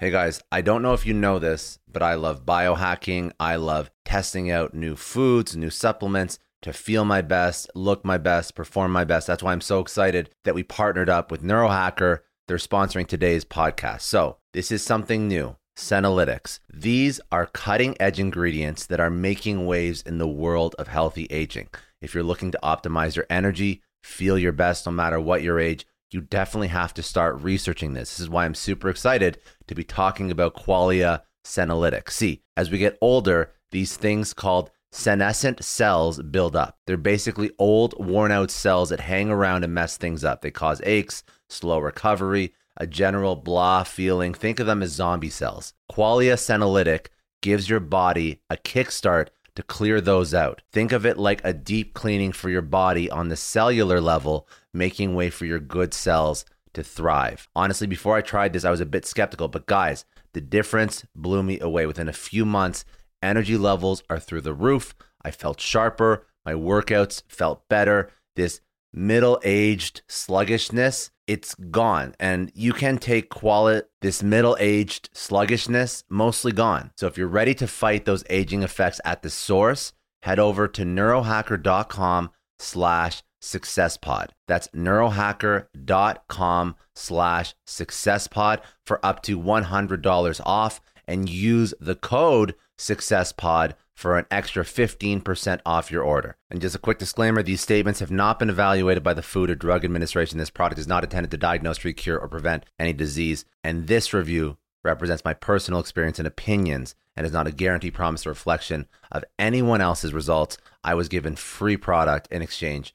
Hey guys, I don't know if you know this, but I love biohacking. I love testing out new foods, new supplements to feel my best, look my best, perform my best. That's why I'm so excited that we partnered up with Neurohacker. They're sponsoring today's podcast. So, this is something new. Senolytics. These are cutting edge ingredients that are making waves in the world of healthy aging. If you're looking to optimize your energy, feel your best no matter what your age, you definitely have to start researching this. This is why I'm super excited to be talking about Qualia Senolytics. See, as we get older, these things called senescent cells build up. They're basically old, worn out cells that hang around and mess things up. They cause aches, slow recovery, a general blah feeling. Think of them as zombie cells. Qualia Senolytic gives your body a kickstart to clear those out. Think of it like a deep cleaning for your body on the cellular level, making way for your good cells to thrive. Honestly, before I tried this, I was a bit skeptical, but guys, the difference blew me away. Within a few months, energy levels are through the roof. I felt sharper, my workouts felt better. This middle aged sluggishness, it's gone. And you can take Qualia, this middle aged sluggishness, mostly gone. So if you're ready to fight those aging effects at the source, head over to neurohacker.com slash successpod. That's neurohacker.com slash successpod for up to $100 off and use the code successpod for an extra 15% off your order. And just a quick disclaimer these statements have not been evaluated by the Food or Drug Administration. This product is not intended to diagnose, treat, cure, or prevent any disease. And this review represents my personal experience and opinions and is not a guarantee, promise, or reflection of anyone else's results. I was given free product in exchange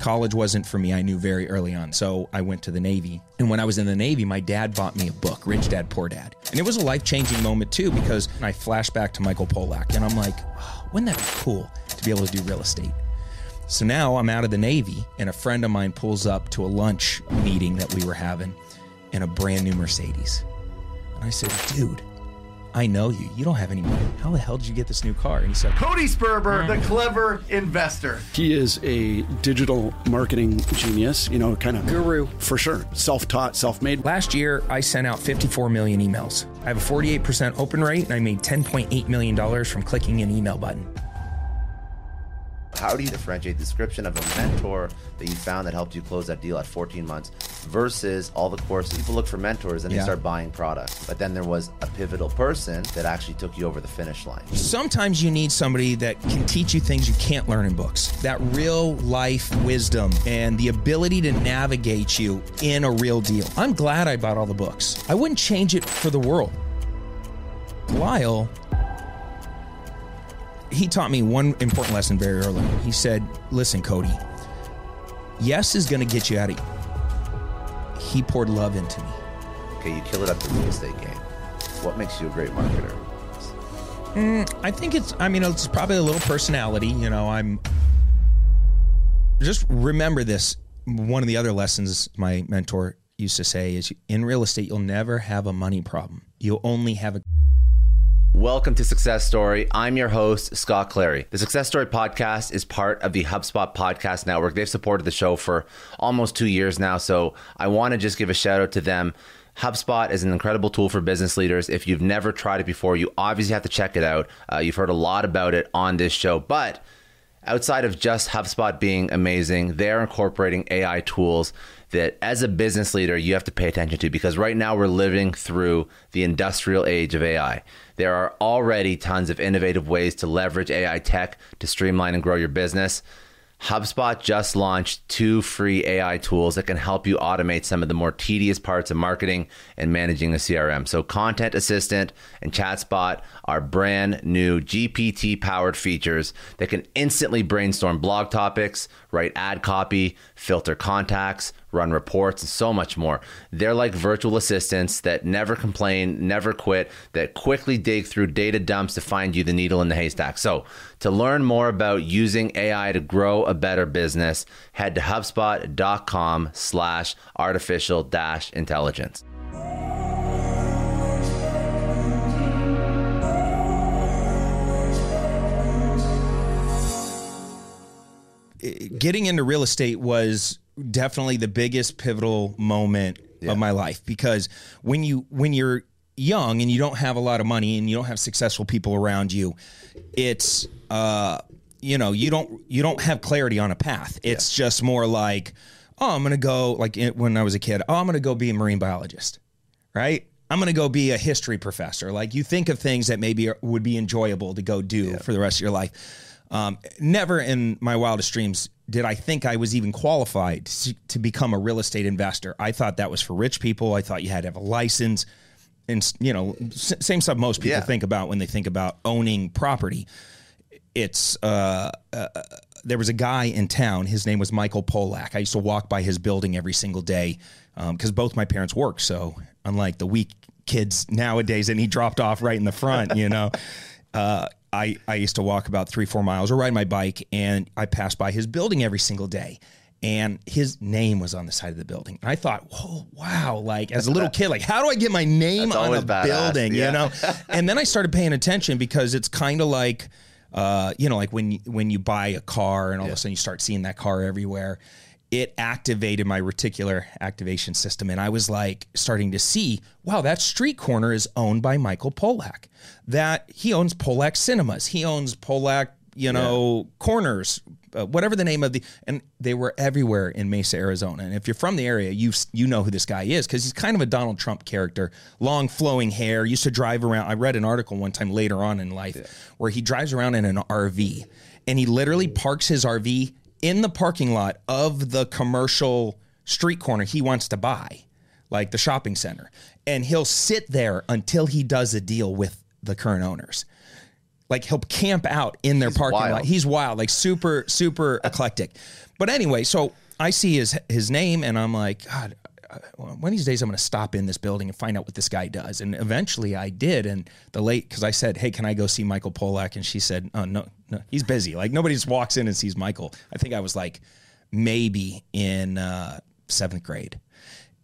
College wasn't for me, I knew very early on. So I went to the Navy. And when I was in the Navy, my dad bought me a book, Rich Dad, Poor Dad. And it was a life changing moment too, because I flash back to Michael Pollack and I'm like, oh, wouldn't that be cool to be able to do real estate? So now I'm out of the Navy, and a friend of mine pulls up to a lunch meeting that we were having in a brand new Mercedes. And I said, dude, I know you. You don't have any money. How the hell did you get this new car? And he said, Cody Sperber, the mm. clever investor. He is a digital marketing genius, you know, kind of Guru. for sure. Self taught, self made. Last year, I sent out 54 million emails. I have a 48% open rate, and I made $10.8 million from clicking an email button. How do you differentiate the description of a mentor that you found that helped you close that deal at 14 months versus all the courses? People look for mentors and Yeah. they start buying products. But then there was a pivotal person that actually took you over the finish line. Sometimes you need somebody that can teach you things you can't learn in books. That real life wisdom and the ability to navigate you in a real deal. I'm glad I bought all the books. I wouldn't change it for the world. Lyle, he taught me one important lesson very early. He said, Listen, Cody, yes is going to get you out of. He poured love into me. Okay, you kill it at the real estate game. What makes you a great marketer? Mm, I think it's, I mean, it's probably a little personality. You know, I'm just remember this. One of the other lessons my mentor used to say is in real estate, you'll never have a money problem. You'll only have a Welcome to Success Story. I'm your host, Scott Clary. The Success Story podcast is part of the HubSpot Podcast Network. They've supported the show for almost two years now, so I want to just give a shout out to them. HubSpot is an incredible tool for business leaders. If you've never tried it before, you obviously have to check it out. Uh, you've heard a lot about it on this show, but outside of just HubSpot being amazing, they're incorporating AI tools that as a business leader you have to pay attention to because right now we're living through the industrial age of AI. There are already tons of innovative ways to leverage AI tech to streamline and grow your business. HubSpot just launched two free AI tools that can help you automate some of the more tedious parts of marketing and managing a CRM. So, Content Assistant and ChatSpot are brand new GPT powered features that can instantly brainstorm blog topics, write ad copy, filter contacts, run reports, and so much more. They're like virtual assistants that never complain, never quit, that quickly dig through data dumps to find you the needle in the haystack. So, to learn more about using AI to grow a better business, head to HubSpot.com slash artificial dash intelligence. getting into real estate was definitely the biggest pivotal moment Yeah. of my life because when you when you're young and you don't have a lot of money and you don't have successful people around you it's uh you know you don't you don't have clarity on a path. It's just more like oh i'm gonna go like it- when i was a kid oh i'm gonna go be a marine biologist right? I'm gonna go be a history professor. Like you think of things that maybe would be enjoyable to go do for the rest of your life. Um, never in my wildest dreams did I think I was even qualified to, to become a real estate investor. I thought that was for rich people. I thought you had to have a license, and you know, s- same stuff most people Yeah. think about when they think about owning property. It's uh, uh, there was a guy in town. His name was Michael Pollack. I used to walk by his building every single day because both my parents worked. So unlike the weak kids nowadays, and he dropped off right in the front, you know. Uh, I, I used to walk about three, four miles or ride my bike, and I passed by his building every single day. And his name was on the side of the building. And I thought, whoa, wow. Like, as a little kid, like, how do I get my name That's on a badass, building? yeah. You know? and then I started paying attention because it's kind of like, uh, you know, like when when you buy a car and all of a sudden you start seeing that car everywhere. It activated my reticular activation system, and I was like starting to see, wow, that street corner is owned by Michael Pollack. That he owns Pollack Cinemas, he owns Pollack, you know, corners, uh, whatever the name of the, and they were everywhere in Mesa, Arizona. And if you're from the area, you you know who this guy is because he's kind of a Donald Trump character, long flowing hair. Used to drive around. I read an article one time later on in life where he drives around in an RV, and he literally parks his RV in the parking lot of the commercial street corner he wants to buy, like the shopping center, and he'll sit there until he does a deal with the current owners like he'll camp out in their parking wild. lot. He's wild, like super, super eclectic. But anyway, so I see his his name, and I'm like, God, one of these days I'm going to stop in this building and find out what this guy does. And eventually I did. And the late, because I said, Hey, can I go see Michael Pollack? And she said, Oh no, no, he's busy. Like nobody just walks in and sees Michael. I think I was like maybe in uh, seventh grade.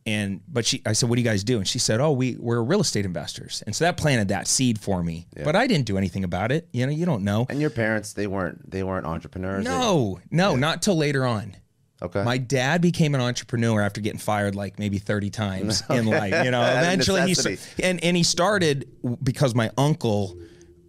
And but she, I said, "What do you guys do?" And she said, "Oh, we we're real estate investors." And so that planted that seed for me. But I didn't do anything about it. You know, you don't know. And your parents, they weren't they weren't entrepreneurs. They- No, no, not till later on. Okay. My dad became an entrepreneur after getting fired like maybe 30 times in life. You know, eventually he necessity. and and he started because my uncle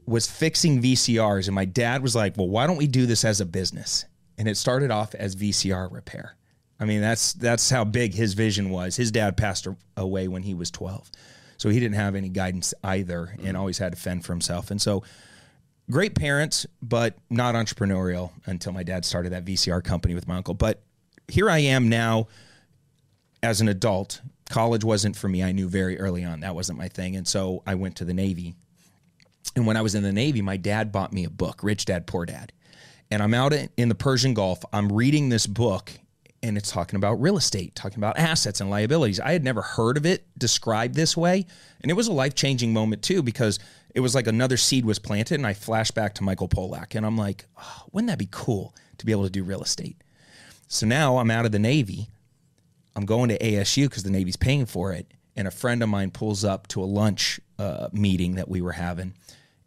was fixing VCRs and my dad was like, "Well, why don't we do this as a business?" And it started off as VCR repair. I mean, that's that's how big his vision was. His dad passed away when he was 12. So he didn't have any guidance either and mm. always had to fend for himself. And so great parents, but not entrepreneurial until my dad started that VCR company with my uncle. But here I am now as an adult. College wasn't for me. I knew very early on that wasn't my thing. And so I went to the Navy. And when I was in the Navy, my dad bought me a book, Rich Dad Poor Dad. And I'm out in the Persian Gulf. I'm reading this book and it's talking about real estate, talking about assets and liabilities. I had never heard of it described this way. And it was a life changing moment too, because it was like another seed was planted. And I flashed back to Michael Pollack. And I'm like, oh, wouldn't that be cool to be able to do real estate? So now I'm out of the Navy. I'm going to ASU because the Navy's paying for it. And a friend of mine pulls up to a lunch uh, meeting that we were having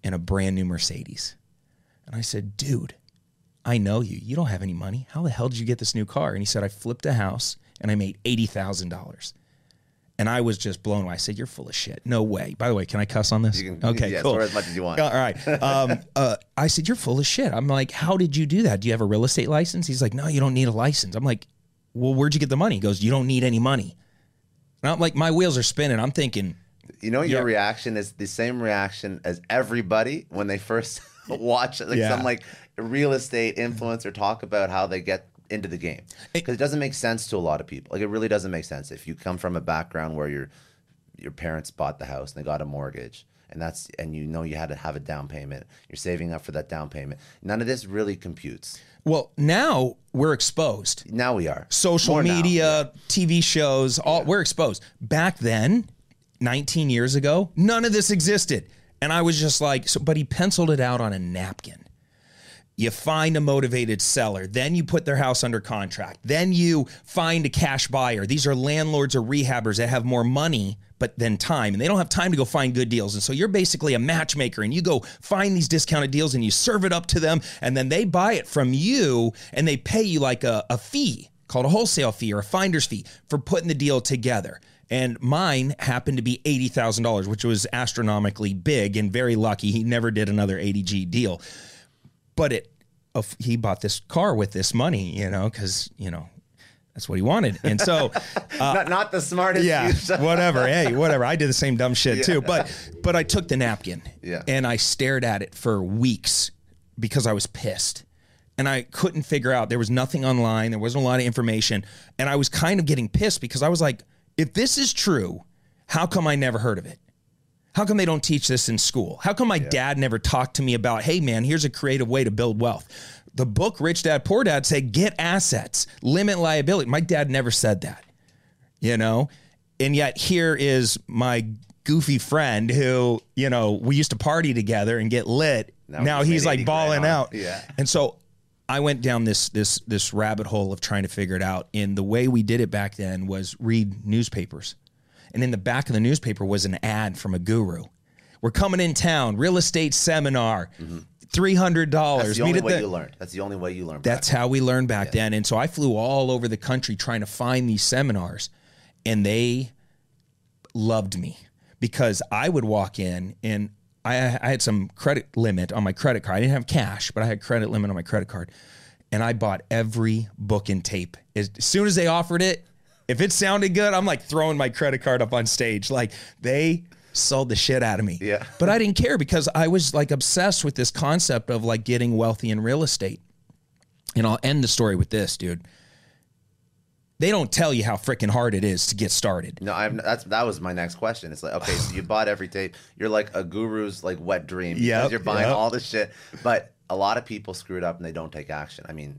in a brand new Mercedes. And I said, dude, I know you. You don't have any money. How the hell did you get this new car? And he said, I flipped a house and I made $80,000. And I was just blown away. I said, You're full of shit. No way. By the way, can I cuss on this? You can- okay, yeah, cool. as much as you want. All right. Um, uh, I said, You're full of shit. I'm like, How did you do that? Do you have a real estate license? He's like, No, you don't need a license. I'm like, Well, where'd you get the money? He goes, You don't need any money. And I'm like, My wheels are spinning. I'm thinking, You know, your Yeah. reaction is the same reaction as everybody when they first watch like Yeah. some like real estate influencer talk about how they get into the game because it doesn't make sense to a lot of people. Like it really doesn't make sense if you come from a background where your your parents bought the house and they got a mortgage and that's and you know you had to have a down payment. You're saving up for that down payment. None of this really computes. Well, now we're exposed. Now we are social More media, TV shows, all we're exposed. Back then, 19 years ago, none of this existed. And I was just like, so, but he penciled it out on a napkin. You find a motivated seller, then you put their house under contract, then you find a cash buyer. These are landlords or rehabbers that have more money but then time and they don't have time to go find good deals. And so you're basically a matchmaker and you go find these discounted deals and you serve it up to them and then they buy it from you and they pay you like a, a fee called a wholesale fee or a finder's fee for putting the deal together. And mine happened to be $80,000, which was astronomically big and very lucky. He never did another 80G deal but it he bought this car with this money, you know, because you know that's what he wanted, and so uh, not, not the smartest. yeah, whatever. Hey, whatever. I did the same dumb shit too, but but I took the napkin, Yeah. and I stared at it for weeks because I was pissed. And I couldn't figure out. There was nothing online. There wasn't a lot of information. And I was kind of getting pissed because I was like, if this is true, how come I never heard of it? How come they don't teach this in school? How come my dad never talked to me about, hey man, here's a creative way to build wealth? The book Rich Dad Poor Dad said get assets, limit liability. My dad never said that, you know? And yet here is my goofy friend who, you know, we used to party together and get lit. Now Now, he's like 80 balling out. Yeah. And so I went down this this this rabbit hole of trying to figure it out. And the way we did it back then was read newspapers. And in the back of the newspaper was an ad from a guru. We're coming in town, real estate seminar, three hundred Mm-hmm. That's dollars. the only way you learned. That's the only way you learned. That's how we learned back then. And so I flew all over the country trying to find these seminars, and they loved me because I would walk in and I, I had some credit limit on my credit card. I didn't have cash, but I had credit limit on my credit card. And I bought every book and tape. As soon as they offered it, if it sounded good, I'm like throwing my credit card up on stage. Like they sold the shit out of me. Yeah. But I didn't care because I was like obsessed with this concept of like getting wealthy in real estate. And I'll end the story with this, dude. They don't tell you how freaking hard it is to get started. No, I'm. That's that was my next question. It's like, okay, so you bought every tape. You're like a guru's like wet dream. Yeah. You're buying yep. all this shit. But a lot of people screw it up and they don't take action. I mean,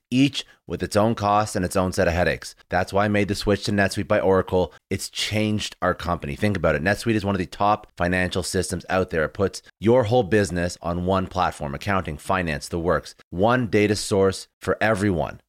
each with its own costs and its own set of headaches. That's why I made the switch to NetSuite by Oracle. It's changed our company. Think about it. NetSuite is one of the top financial systems out there. It puts your whole business on one platform accounting, finance, the works, one data source for everyone.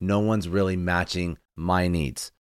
No one's really matching my needs.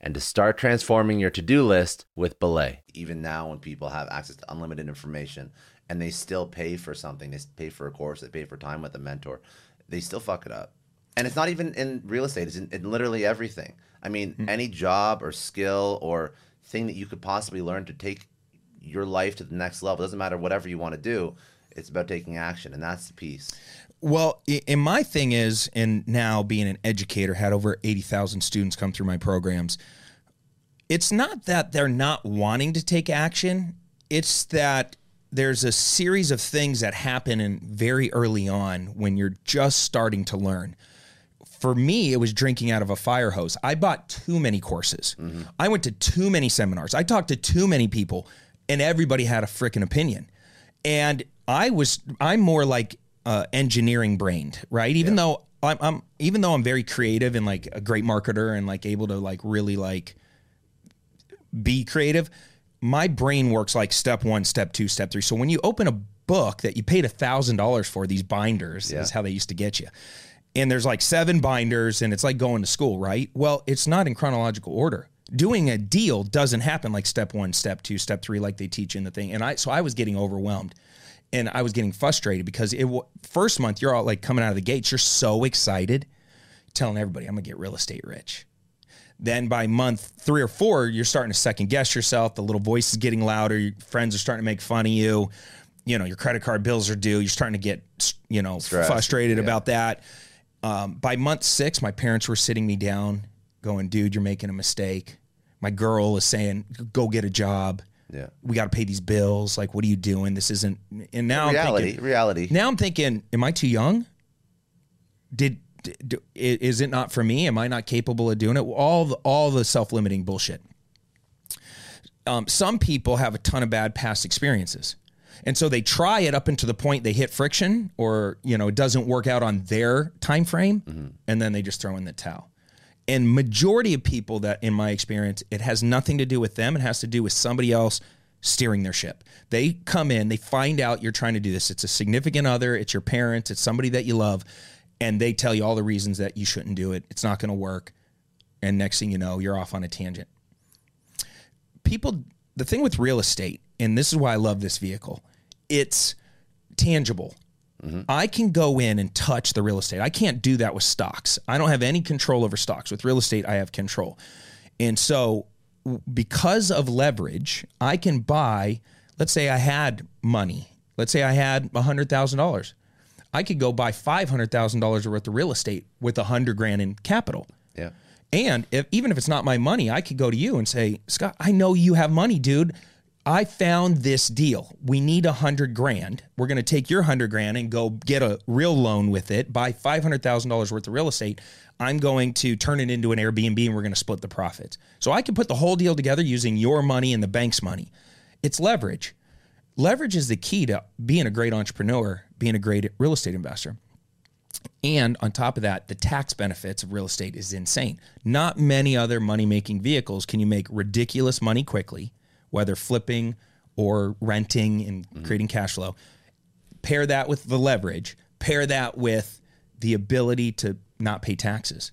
and to start transforming your to do list with Belay. Even now, when people have access to unlimited information and they still pay for something, they pay for a course, they pay for time with a mentor, they still fuck it up. And it's not even in real estate, it's in, in literally everything. I mean, mm-hmm. any job or skill or thing that you could possibly learn to take your life to the next level, it doesn't matter whatever you want to do, it's about taking action, and that's the piece. Well, and my thing is, and now being an educator, had over 80,000 students come through my programs. It's not that they're not wanting to take action, it's that there's a series of things that happen in very early on when you're just starting to learn. For me, it was drinking out of a fire hose. I bought too many courses. Mm-hmm. I went to too many seminars. I talked to too many people, and everybody had a freaking opinion. And I was, I'm more like uh, engineering brained, right? Even though I'm, I'm, even though I'm very creative and like a great marketer and like able to like really like be creative, my brain works like step one, step two, step three. So when you open a book that you paid a thousand dollars for, these binders is how they used to get you. And there's like seven binders, and it's like going to school, right? Well, it's not in chronological order. Doing a deal doesn't happen like step one, step two, step three, like they teach in the thing. And I, so I was getting overwhelmed, and I was getting frustrated because it first month you're all like coming out of the gates, you're so excited, telling everybody I'm gonna get real estate rich. Then by month three or four, you're starting to second guess yourself. The little voice is getting louder. Your friends are starting to make fun of you. You know, your credit card bills are due. You're starting to get, you know, Stressed. frustrated about that. Um, by month six, my parents were sitting me down, going, "Dude, you're making a mistake." My girl is saying, "Go get a job." Yeah. We got to pay these bills. Like, what are you doing? This isn't. And now I'm reality, thinking, reality. now I'm thinking, am I too young? Did, d- i- is it not for me? Am I not capable of doing it? All the, all the self limiting bullshit. Um, some people have a ton of bad past experiences, and so they try it up until the point they hit friction, or you know, it doesn't work out on their time frame, and then they just throw in the towel. And majority of people that, in my experience, it has nothing to do with them. It has to do with somebody else steering their ship. They come in, they find out you're trying to do this. It's a significant other, it's your parents, it's somebody that you love, and they tell you all the reasons that you shouldn't do it. It's not going to work. And next thing you know, you're off on a tangent. People, the thing with real estate, and this is why I love this vehicle, it's tangible. Mm-hmm. I can go in and touch the real estate. I can't do that with stocks. I don't have any control over stocks. With real estate, I have control. And so, because of leverage, I can buy, let's say I had money. Let's say I had $100,000. I could go buy $500,000 worth of real estate with 100 grand in capital. yeah. And if, even if it's not my money, I could go to you and say, Scott, I know you have money, dude. I found this deal. We need a hundred grand. We're going to take your hundred grand and go get a real loan with it, buy five hundred thousand dollars worth of real estate. I'm going to turn it into an Airbnb and we're going to split the profits. So I can put the whole deal together using your money and the bank's money. It's leverage. Leverage is the key to being a great entrepreneur, being a great real estate investor. And on top of that, the tax benefits of real estate is insane. Not many other money making vehicles can you make ridiculous money quickly, whether flipping or renting and mm-hmm. creating cash flow. Pair that with the leverage, pair that with the ability to not pay taxes.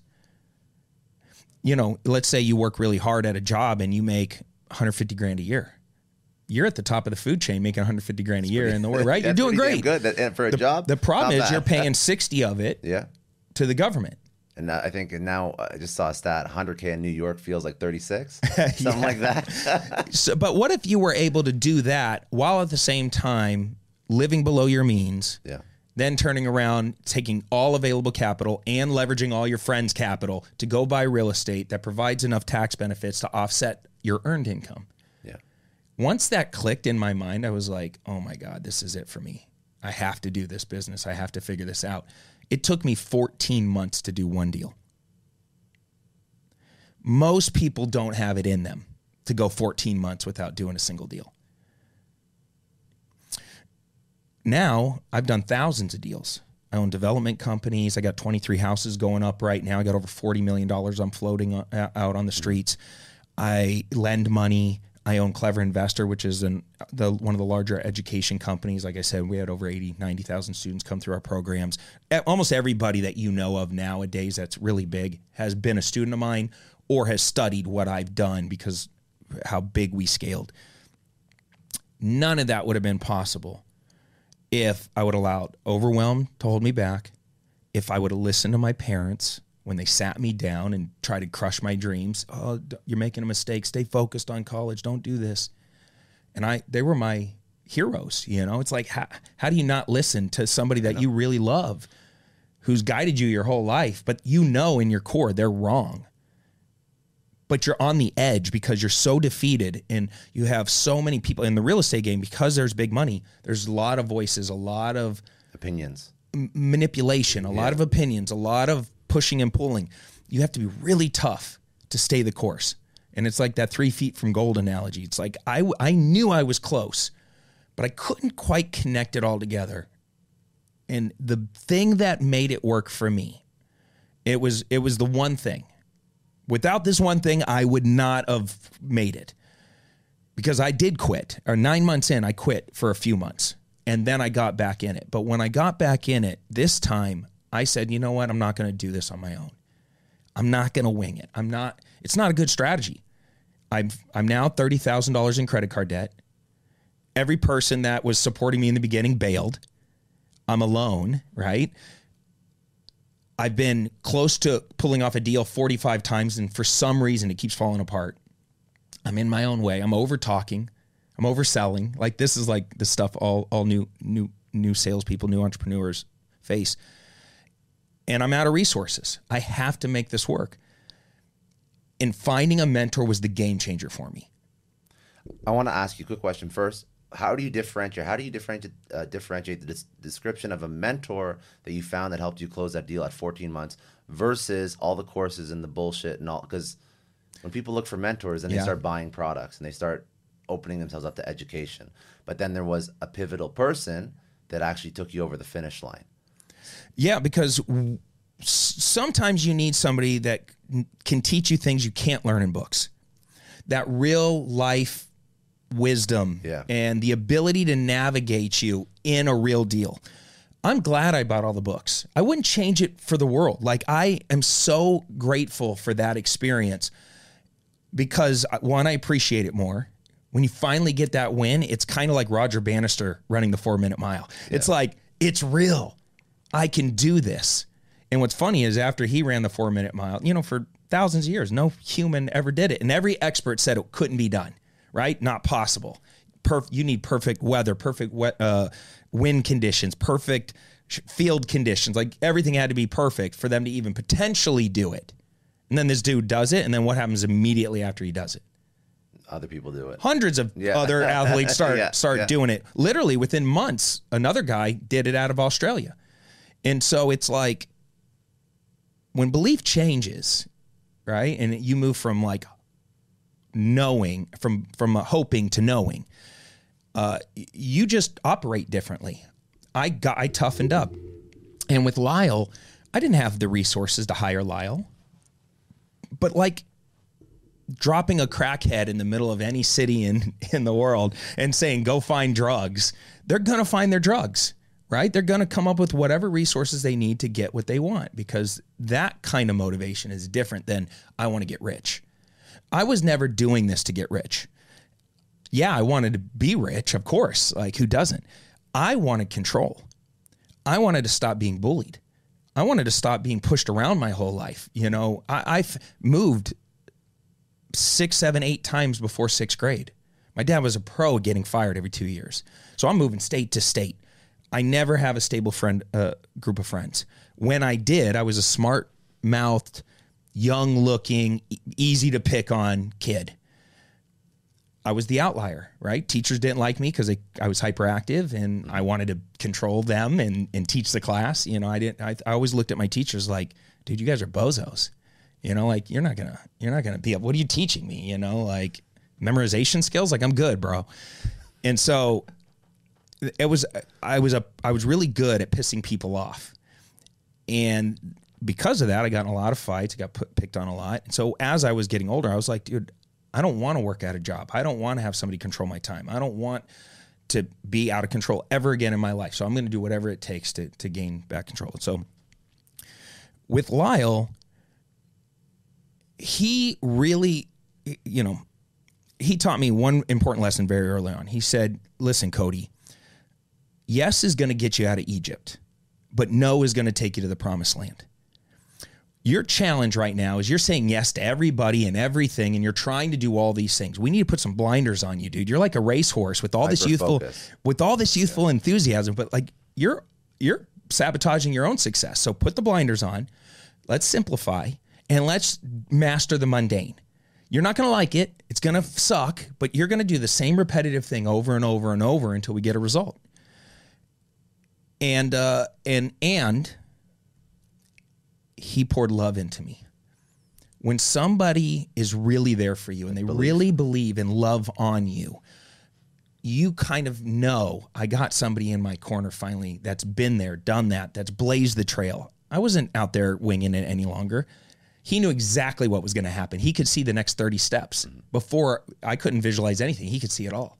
You know, let's say you work really hard at a job and you make 150 grand a year. You're at the top of the food chain making 150 grand a year in the world, right? You're doing great. Good That- and for a The, job. the problem is you're paying 60 of it yeah. to the government. And I think now I just saw a stat: 100k in New York feels like 36, something like that. So, but what if you were able to do that while at the same time living below your means? yeah. Then turning around, taking all available capital and leveraging all your friends' capital to go buy real estate that provides enough tax benefits to offset your earned income. Yeah. Once that clicked in my mind, I was like, oh my God, this is it for me. I have to do this business. I have to figure this out. It took me 14 months to do one deal. Most people don't have it in them to go 14 months without doing a single deal. Now I've done thousands of deals. I own development companies. I got 23 houses going up right now. I got over 40 million dollars I'm floating out on the streets. I lend money. I own Clever Investor, which is an, the one of the larger education companies. Like I said, we had over 80, 90,000 students come through our programs. Almost everybody that you know of nowadays that's really big has been a student of mine or has studied what I've done because how big we scaled. None of that would have been possible if I would allow overwhelm to hold me back, if I would have listened to my parents when they sat me down and tried to crush my dreams. Oh, you're making a mistake. Stay focused on college. Don't do this. And I, they were my heroes. You know, it's like how, how do you not listen to somebody that you really love, who's guided you your whole life, but you know in your core they're wrong. But you're on the edge because you're so defeated, and you have so many people in the real estate game because there's big money. There's a lot of voices, a lot of Opinions. manipulation, a lot of opinions, a lot of pushing and pulling. You have to be really tough to stay the course. And it's like that three feet from gold analogy. It's like I, I knew I was close, but I couldn't quite connect it all together. And the thing that made it work for me, it was it was the one thing. Without this one thing, I would not have made it because I did quit. Or nine months in, I quit for a few months, and then I got back in it. But when I got back in it this time, I said, you know what? I'm not going to do this on my own. I'm not going to wing it. I'm not. It's not a good strategy. I'm I'm now thirty thousand dollars in credit card debt. Every person that was supporting me in the beginning bailed. I'm alone, right? I've been close to pulling off a deal 45 times, and for some reason it keeps falling apart. I'm in my own way. I'm over talking. I'm overselling. Like this is like the stuff all all new new new salespeople, new entrepreneurs face. And I'm out of resources. I have to make this work. And finding a mentor was the game changer for me. I want to ask you a quick question first. How do you differentiate? How do you differentiate uh, differentiate the des- description of a mentor that you found that helped you close that deal at 14 months versus all the courses and the bullshit and all? Because when people look for mentors, then Yeah. they start buying products and they start opening themselves up to education. But then there was a pivotal person that actually took you over the finish line. Yeah, because sometimes you need somebody that can teach you things you can't learn in books. That real life wisdom Yeah. and the ability to navigate you in a real deal. I'm glad I bought all the books. I wouldn't change it for the world. Like I am so grateful for that experience because uh, one, I appreciate it more. When you finally get that win, it's kind of like Roger Bannister running the four minute mile. It's like, it's real. I can do this. And what's funny is after he ran the four minute mile, you know, for thousands of years, no human ever did it. And every expert said it couldn't be done, right? Not possible. Perf- you need perfect weather, perfect wet, uh, wind conditions, perfect sh- field conditions. Like everything had to be perfect for them to even potentially do it. And then this dude does it. And then what happens immediately after he does it? Other people do it. hundreds of Yeah. other athletes start Yeah, start yeah. doing it. Literally within months, another guy did it out of Australia. And so it's like when belief changes, right? And you move from like knowing from from hoping to knowing, uh, you just operate differently. I got I toughened up, and with Lyle, I didn't have the resources to hire Lyle, but like dropping a crackhead in the middle of any city in in the world and saying go find drugs they're going to find their drugs right? They're going to come up with whatever resources they need to get what they want because that kind of motivation is different than i want to get rich. I was never doing this to get rich. Yeah i wanted to be rich of course like who doesn't? I wanted control. I wanted to stop being bullied. I wanted to stop being pushed around my whole life you know? I, i've moved six, seven, eight times before sixth grade. My dad was a pro getting fired every two years. So I'm moving state to state. I never have a stable friend uh, group of friends. When I did, I was a smart mouthed, young looking, e- easy to pick on kid. I was the outlier, right? Teachers didn't like me because I was hyperactive and I wanted to control them and, and teach the class. You know, I didn't. I, I always looked at my teachers like, "Dude, you guys are bozos." You know, like you're not gonna you're not gonna be able. What are you teaching me? You know, like memorization skills. Like I'm good, bro. And so it was. I was a. I was really good at pissing people off, and because of that, I got in a lot of fights. I got put, picked on a lot. And so as I was getting older, I was like, dude, I don't want to work at a job. I don't want to have somebody control my time. I don't want to be out of control ever again in my life. So I'm going to do whatever it takes to to gain back control. So with Lyle, he really, you know, he taught me one important lesson very early on. He said, "Listen, Cody, yes is going to get you out of Egypt, but no is going to take you to the promised land." Your challenge right now is you're saying yes to everybody and everything, and you're trying to do all these things. We need to put some blinders on you, dude. You're like a racehorse with all this youthful, with all this youthful enthusiasm, but like you're you're sabotaging your own success. So put the blinders on. Let's simplify and let's master the mundane. You're not going to like it. It's going to suck, but you're going to do the same repetitive thing over and over and over until we get a result. And uh and and he poured love into me. When somebody is really there for you and they really believe and love on you, you kind of know I got somebody in my corner finally that's been there, done that, that's blazed the trail. I wasn't out there winging it any longer. He knew exactly what was going to happen. He could see the next 30 steps before I couldn't visualize anything. He could see it all.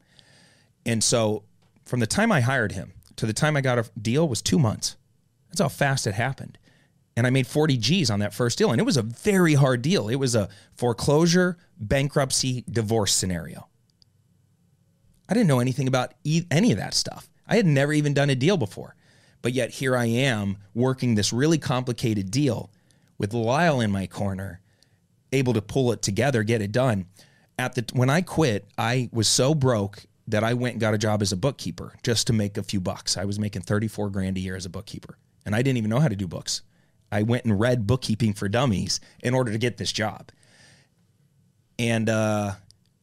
And so from the time I hired him to the time I got a deal was two months. That's how fast it happened. And I made 40 G's on that first deal. And it was a very hard deal. It was a foreclosure, bankruptcy, divorce scenario. I didn't know anything about e- any of that stuff. I had never even done a deal before. But yet here I am working this really complicated deal with Lyle in my corner, able to pull it together, get it done. At the when I quit, I was so broke that I went and got a job as a bookkeeper just to make a few bucks. I was making 34 grand a year as a bookkeeper, and I didn't even know how to do books. I went and read bookkeeping for dummies in order to get this job. And uh,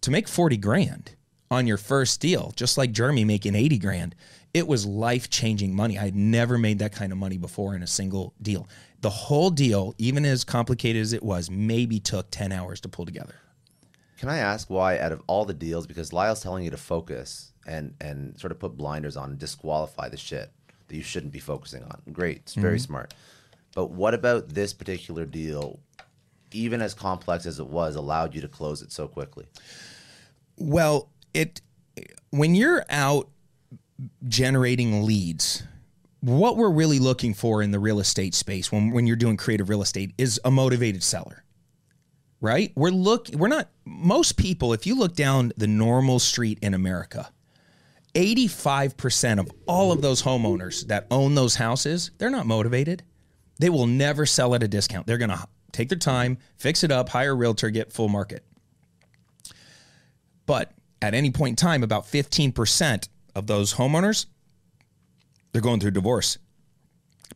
to make 40 grand on your first deal, just like Jeremy making 80 grand, it was life changing money. I had never made that kind of money before in a single deal. The whole deal, even as complicated as it was, maybe took 10 hours to pull together. Can I ask why, out of all the deals, because Lyle's telling you to focus and and sort of put blinders on and disqualify the shit that you shouldn't be focusing on. Great, it's very mm-hmm. smart. But what about this particular deal, even as complex as it was, allowed you to close it so quickly? Well, it when you're out generating leads, what we're really looking for in the real estate space when when you're doing creative real estate is a motivated seller. Right? We're look we're not most people if you look down the normal street in America, 85% of all of those homeowners that own those houses, they're not motivated. They will never sell at a discount. They're going to take their time, fix it up, hire a realtor, get full market. But at any point in time, about 15% of those homeowners, they're going through divorce,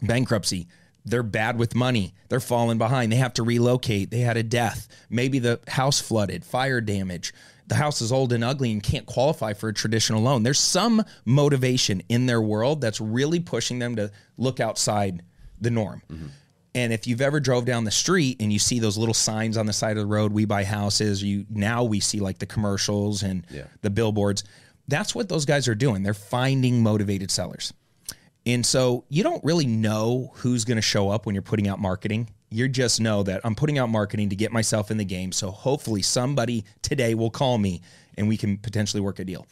bankruptcy. They're bad with money. They're falling behind. They have to relocate. They had a death. Maybe the house flooded, fire damage. The house is old and ugly and can't qualify for a traditional loan. There's some motivation in their world that's really pushing them to look outside the norm. Mm-hmm. And if you've ever drove down the street and you see those little signs on the side of the road, we buy houses, you now we see like the commercials and Yeah. the billboards. That's what those guys are doing. They're finding motivated sellers. And so you don't really know who's going to show up when you're putting out marketing. You just know that I'm putting out marketing to get myself in the game. So hopefully somebody today will call me and we can potentially work a deal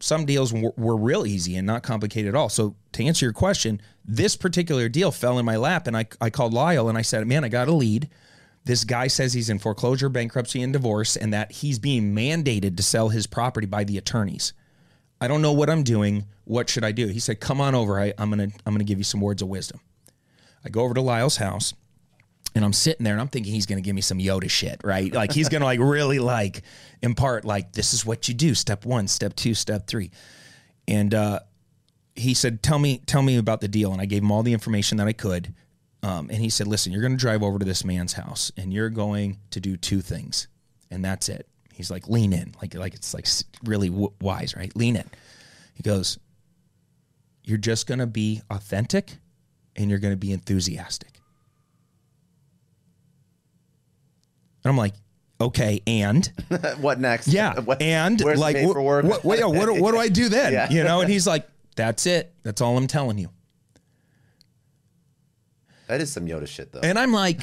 some deals were, real easy and not complicated at all. So to answer your question, this particular deal fell in my lap, and I I called Lyle and I said, "Man, I got a lead. This guy says he's in foreclosure, bankruptcy, and divorce, and that he's being mandated to sell his property by the attorneys. I don't know what I'm doing. What should I do?" He said, "Come on over. I, I'm gonna I'm gonna give you some words of wisdom." I go over to Lyle's house and I'm sitting there and I'm thinking he's going to give me some Yoda shit, right? Like he's going to like really like impart like this is what you do, step 1, step 2, step 3. And uh he said, "Tell me tell me about the deal." And I gave him all the information that I could. Um, and he said, "Listen, you're going to drive over to this man's house and you're going to do two things. And that's it." He's like, "Lean in." Like like it's like really w- wise, right? Lean in. He goes, "You're just going to be authentic and you're going to be enthusiastic." And I'm like, okay, and what next? yeah, What- and like, work? What, what, yeah, what, do- what do I do then? Yeah. You know, and he's like, that's it. That's all I'm telling you. that is some Yoda shit, though. And I'm like,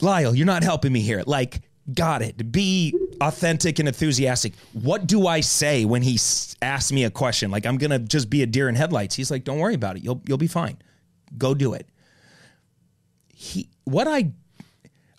Lyle, you're not helping me here. Like, got it. Be authentic and enthusiastic. What do I say when he asks me a question? Like, I'm gonna just be a deer in headlights. He's like, don't worry about it. You'll you'll be fine. Go do it. He what I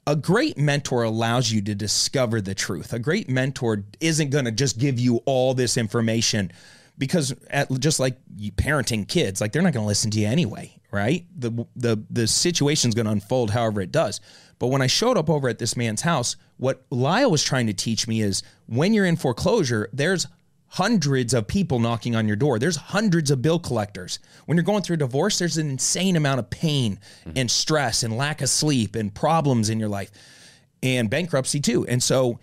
a great mentor allows you to discover the truth. A great mentor isn't to just give you all this information because at, just like parenting kids, like they're not to listen to you anyway, right? The the the situation's to unfold however it does. But when I showed up over at this man's house, what Lyle was trying to teach me is when you're in foreclosure, there's hundreds of people knocking on your door. There's hundreds of bill collectors. When you're going through a divorce, there's an insane amount of pain mm-hmm. and stress and lack of sleep and problems in your life and bankruptcy too. And so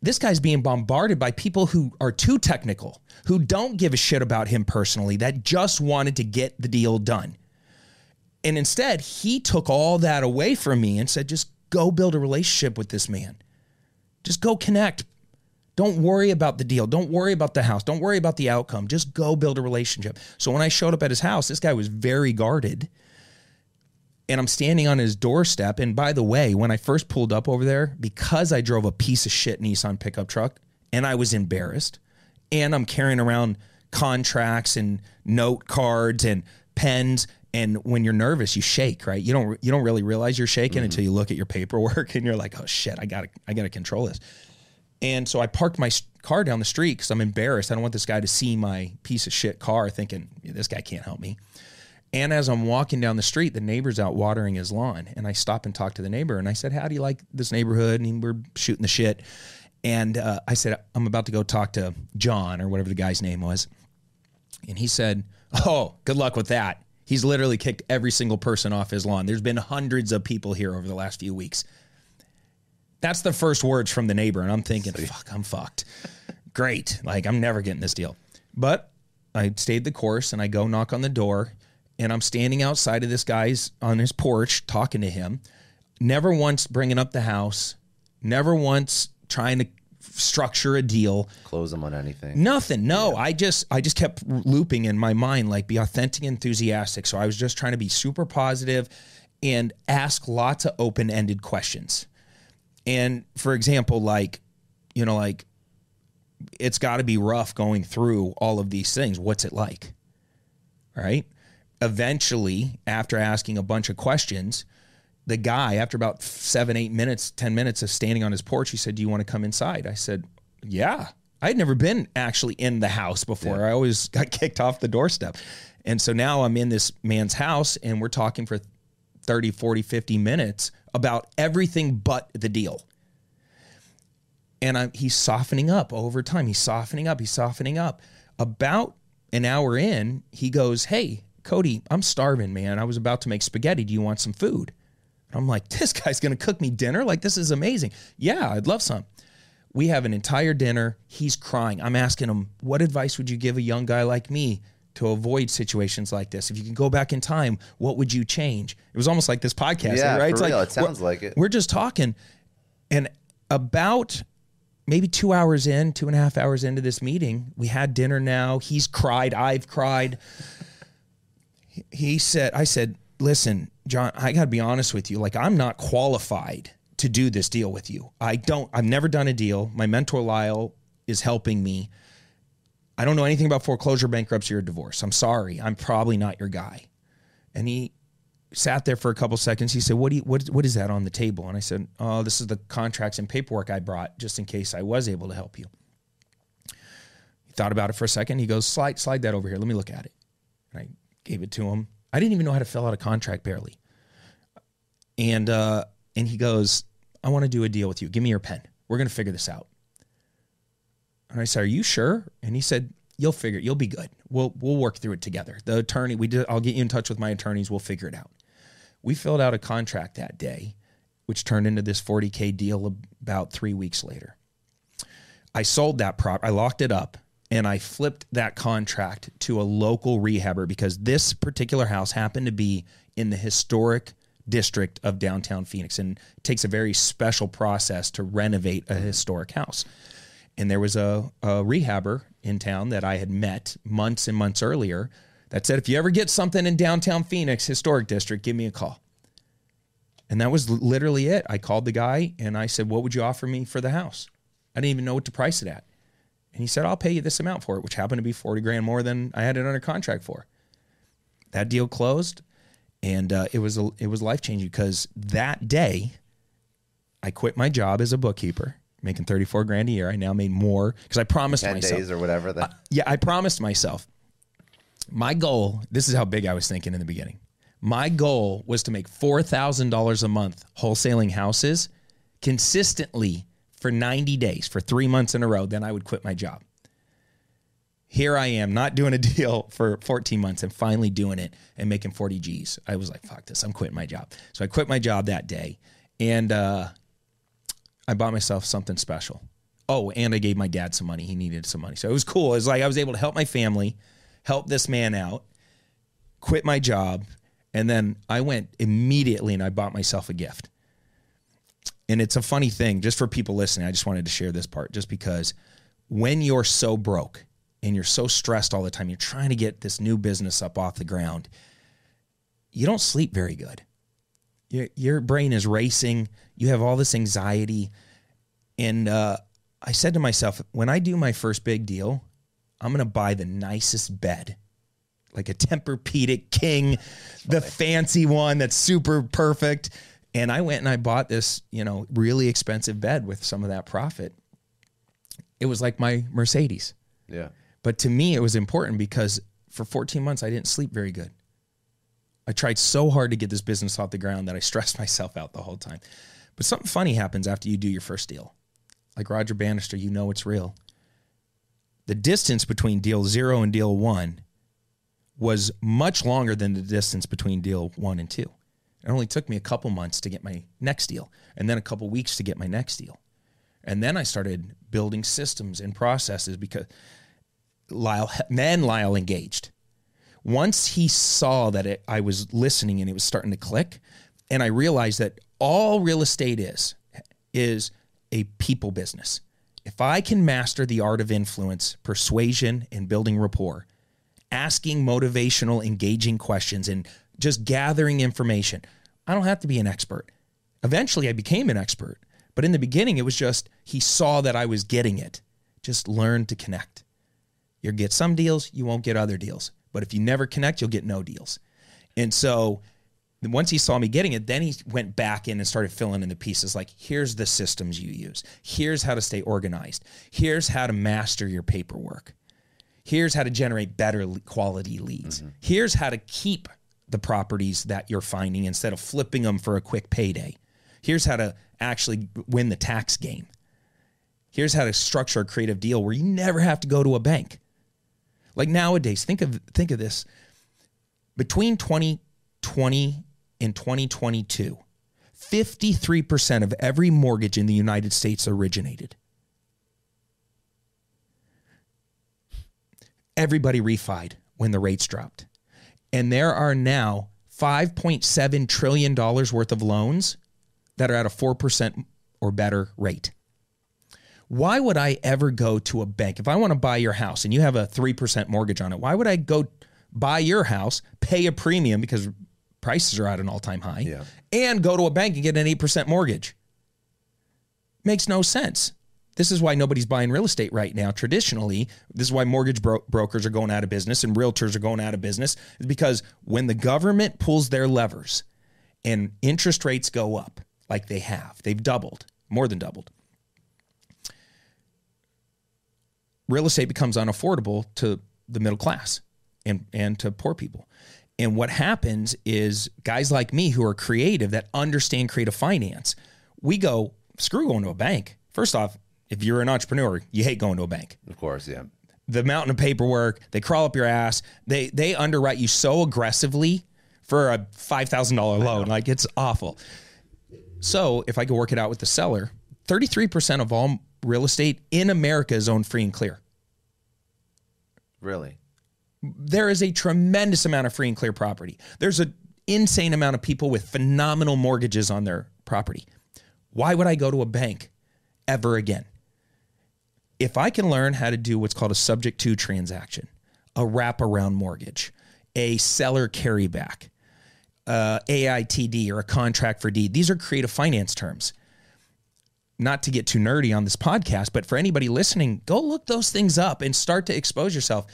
this guy's being bombarded by people who are too technical, who don't give a shit about him personally, that just wanted to get the deal done. And instead, he took all that away from me and said, just go build a relationship with this man. Just go connect. Don't worry about the deal. Don't worry about the house. Don't worry about the outcome. Just go build a relationship. So when I showed up at his house, this guy was very guarded. And I'm standing on his doorstep. And by the way, when I first pulled up over there, because I drove a piece of shit Nissan pickup truck and I was embarrassed, and I'm carrying around contracts and note cards and pens and when you're nervous you shake right? You don't you don't really realize you're shaking until you look at your paperwork and you're like oh shit i gotta i gotta control this. And so i parked my car down the street because i'm embarrassed. I don't want this guy to see my piece of shit car thinking this guy can't help me. And as i'm walking down the street the neighbor's out watering his lawn and i stop and talk to the neighbor and i said how do you like this neighborhood? And we're shooting the shit. And uh, i said i'm about to go talk to john or whatever the guy's name was. And he said, Oh, good luck with that. He's literally kicked every single person off his lawn. There's been hundreds of people here over the last few weeks. That's the first words from the neighbor. And I'm thinking, fuck, I'm fucked. Great. Like, I'm never getting this deal. But I stayed the course and I go knock on the door and I'm standing outside of this guy's on his porch talking to him. Never once bringing up the house, never once trying to structure a deal. Close them on anything. Nothing. No, I just I just kept looping in my mind like be authentic, enthusiastic. So I was just trying to be super positive and ask lots of open-ended questions. And for example, like you know, like it's got to be rough going through all of these things. What's it like? Right? Eventually, after asking a bunch of questions, the guy, after about seven, eight minutes, 10 minutes of standing on his porch, he said, Do you want to come inside? I said, Yeah. I had never been actually in the house before. I always got kicked off the doorstep. And so now I'm in this man's house and we're talking for 30, 40, 50 minutes about everything but the deal. And I'm, he's softening up over time. He's softening up. He's softening up. About an hour in, he goes, Hey, Cody, I'm starving, man. I was about to make spaghetti. Do you want some food? I'm like, This guy's going to cook me dinner? Like, this is amazing. Yeah, I'd love some. We have an entire dinner. He's crying. I'm asking him, What advice would you give a young guy like me to avoid situations like this? If you could go back in time, what would you change? It was almost like this podcast, Yeah, right? for real. like It sounds like it. We're just talking. And about maybe two hours in, two and a half hours into this meeting, we had dinner now. He's cried. I've cried. He said, I said, listen, John, I got to be honest with you. Like, I'm not qualified to do this deal with you. I don't, I've never done a deal. My mentor, Lyle, is helping me. I don't know anything about foreclosure, bankruptcy, or divorce. I'm sorry. I'm probably not your guy. And he sat there for a couple seconds. He said, "What do you, what what is that on the table?" And I said, "Oh, this is the contracts and paperwork I brought just in case I was able to help you." He thought about it for a second. He goes, "Slide slide that over here. Let me look at it." And I gave it to him. I didn't even know how to fill out a contract barely. And uh and he goes, "I want to do a deal with you. Give me your pen. We're to figure this out." And I said, "Are you sure?" And he said, "You'll figure. it. You'll be good. We'll we'll work through it together. The attorney, we did. I'll get you in touch with my attorneys. We'll figure it out." We filled out a contract that day, which turned into this 40k deal about three weeks later. I sold that prop. I locked it up, and I flipped that contract to a local rehabber because this particular house happened to be in the historic district of downtown Phoenix, and it takes a very special process to renovate a historic house and there was a, a rehabber in town that I had met months and months earlier that said, if you ever get something in downtown Phoenix historic district, give me a call. And that was literally it. I called the guy and I said, what would you offer me for the house? I didn't even know what to price it at. And he said, I'll pay you this amount for it, which happened to be 40 grand more than I had it under contract for. That deal closed and uh, it was, a, it was life changing because that day I quit my job as a bookkeeper, making 34 grand a year. I now made more because I promised 10 myself. days or whatever. Uh, That Yeah, I promised myself. My goal, this is how big I was thinking in the beginning. My goal was to make $4,000 a month wholesaling houses consistently for 90 days, for three months in a row. Then I would quit my job. Here I am, not doing a deal for 14 months and finally doing it and making 40 G's. I was like, fuck this, I'm quitting my job. So I quit my job that day and uh, I bought myself something special. Oh, and I gave my dad some money. He needed some money. So it was cool. It was like I was able to help my family, help this man out, quit my job, and then I went immediately and I bought myself a gift. And it's a funny thing, just for people listening, I just wanted to share this part just because when you're so broke and you're so stressed all the time, you're trying to get this new business up off the ground, you don't sleep very good. Your, your brain is racing, you have all this anxiety. And uh, I said to myself, when I do my first big deal, I'm going to buy the nicest bed like a Tempur-Pedic King, the fancy one that's super perfect. And I went and I bought this, you know, really expensive bed with some of that profit. It was like my Mercedes. Yeah. But to me, it was important because for 14 months, I didn't sleep very good. I tried so hard to get this business off the ground that I stressed myself out the whole time. But something funny happens after you do your first deal. Like Roger Bannister, you know it's real. The distance between deal zero and deal one was much longer than the distance between deal one and two. It only took me a couple months to get my next deal, and then a couple weeks to get my next deal. And then I started building systems and processes because Lyle, then Lyle engaged. Once he saw that it, I was listening and it was starting to click, and I realized that all real estate is, is a people business. If I can master the art of influence, persuasion, and building rapport, asking motivational, engaging questions, and just gathering information, I don't have to be an expert. Eventually, I became an expert. But in the beginning, it was just he saw that I was getting it. Just learn to connect. You'll get some deals, you won't get other deals. But if you never connect, you'll get no deals. And so once he saw me getting it, then he went back in and started filling in the pieces like, here's the systems you use. Here's how to stay organized. Here's how to master your paperwork. Here's how to generate better quality leads. Mm-hmm. Here's how to keep the properties that you're finding instead of flipping them for a quick payday. Here's how to actually win the tax game. Here's how to structure a creative deal where you never have to go to a bank. Like nowadays, think of think of this. Between 2020 and 2022, 53% of every mortgage in the United States originated. Everybody refied when the rates dropped. And there are now $5.7 trillion worth of loans that are at a 4% or better rate. Why would I ever go to a bank? If I want to buy your house and you have a 3% mortgage on it, why would I go buy your house, pay a premium because prices are at an all time high, yeah. and go to a bank and get an 8% mortgage? Makes no sense. This is why nobody's buying real estate right now. Traditionally, this is why mortgage bro- brokers are going out of business and realtors are going out of business, is because when the government pulls their levers and interest rates go up, like they have, they've doubled, more than doubled real estate becomes unaffordable to the middle class and, and to poor people. And what happens is guys like me who are creative that understand creative finance, we go, screw going to a bank. First off, if you're an entrepreneur, you hate going to a bank. Of course, yeah. The mountain of paperwork, they crawl up your ass. They they underwrite you so aggressively for a five thousand dollar loan, like it's awful. So if I go work it out with the seller, thirty three percent of all real estate in America is owned free and clear. Really? There is a tremendous amount of free and clear property. There's an insane amount of people with phenomenal mortgages on their property. Why would I go to a bank ever again? If I can learn how to do what's called a subject to transaction, a wraparound mortgage, a seller carryback, uh, AITD or a contract for deed, these are creative finance terms not to get too nerdy on this podcast, but for anybody listening, go look those things up and start to expose yourself.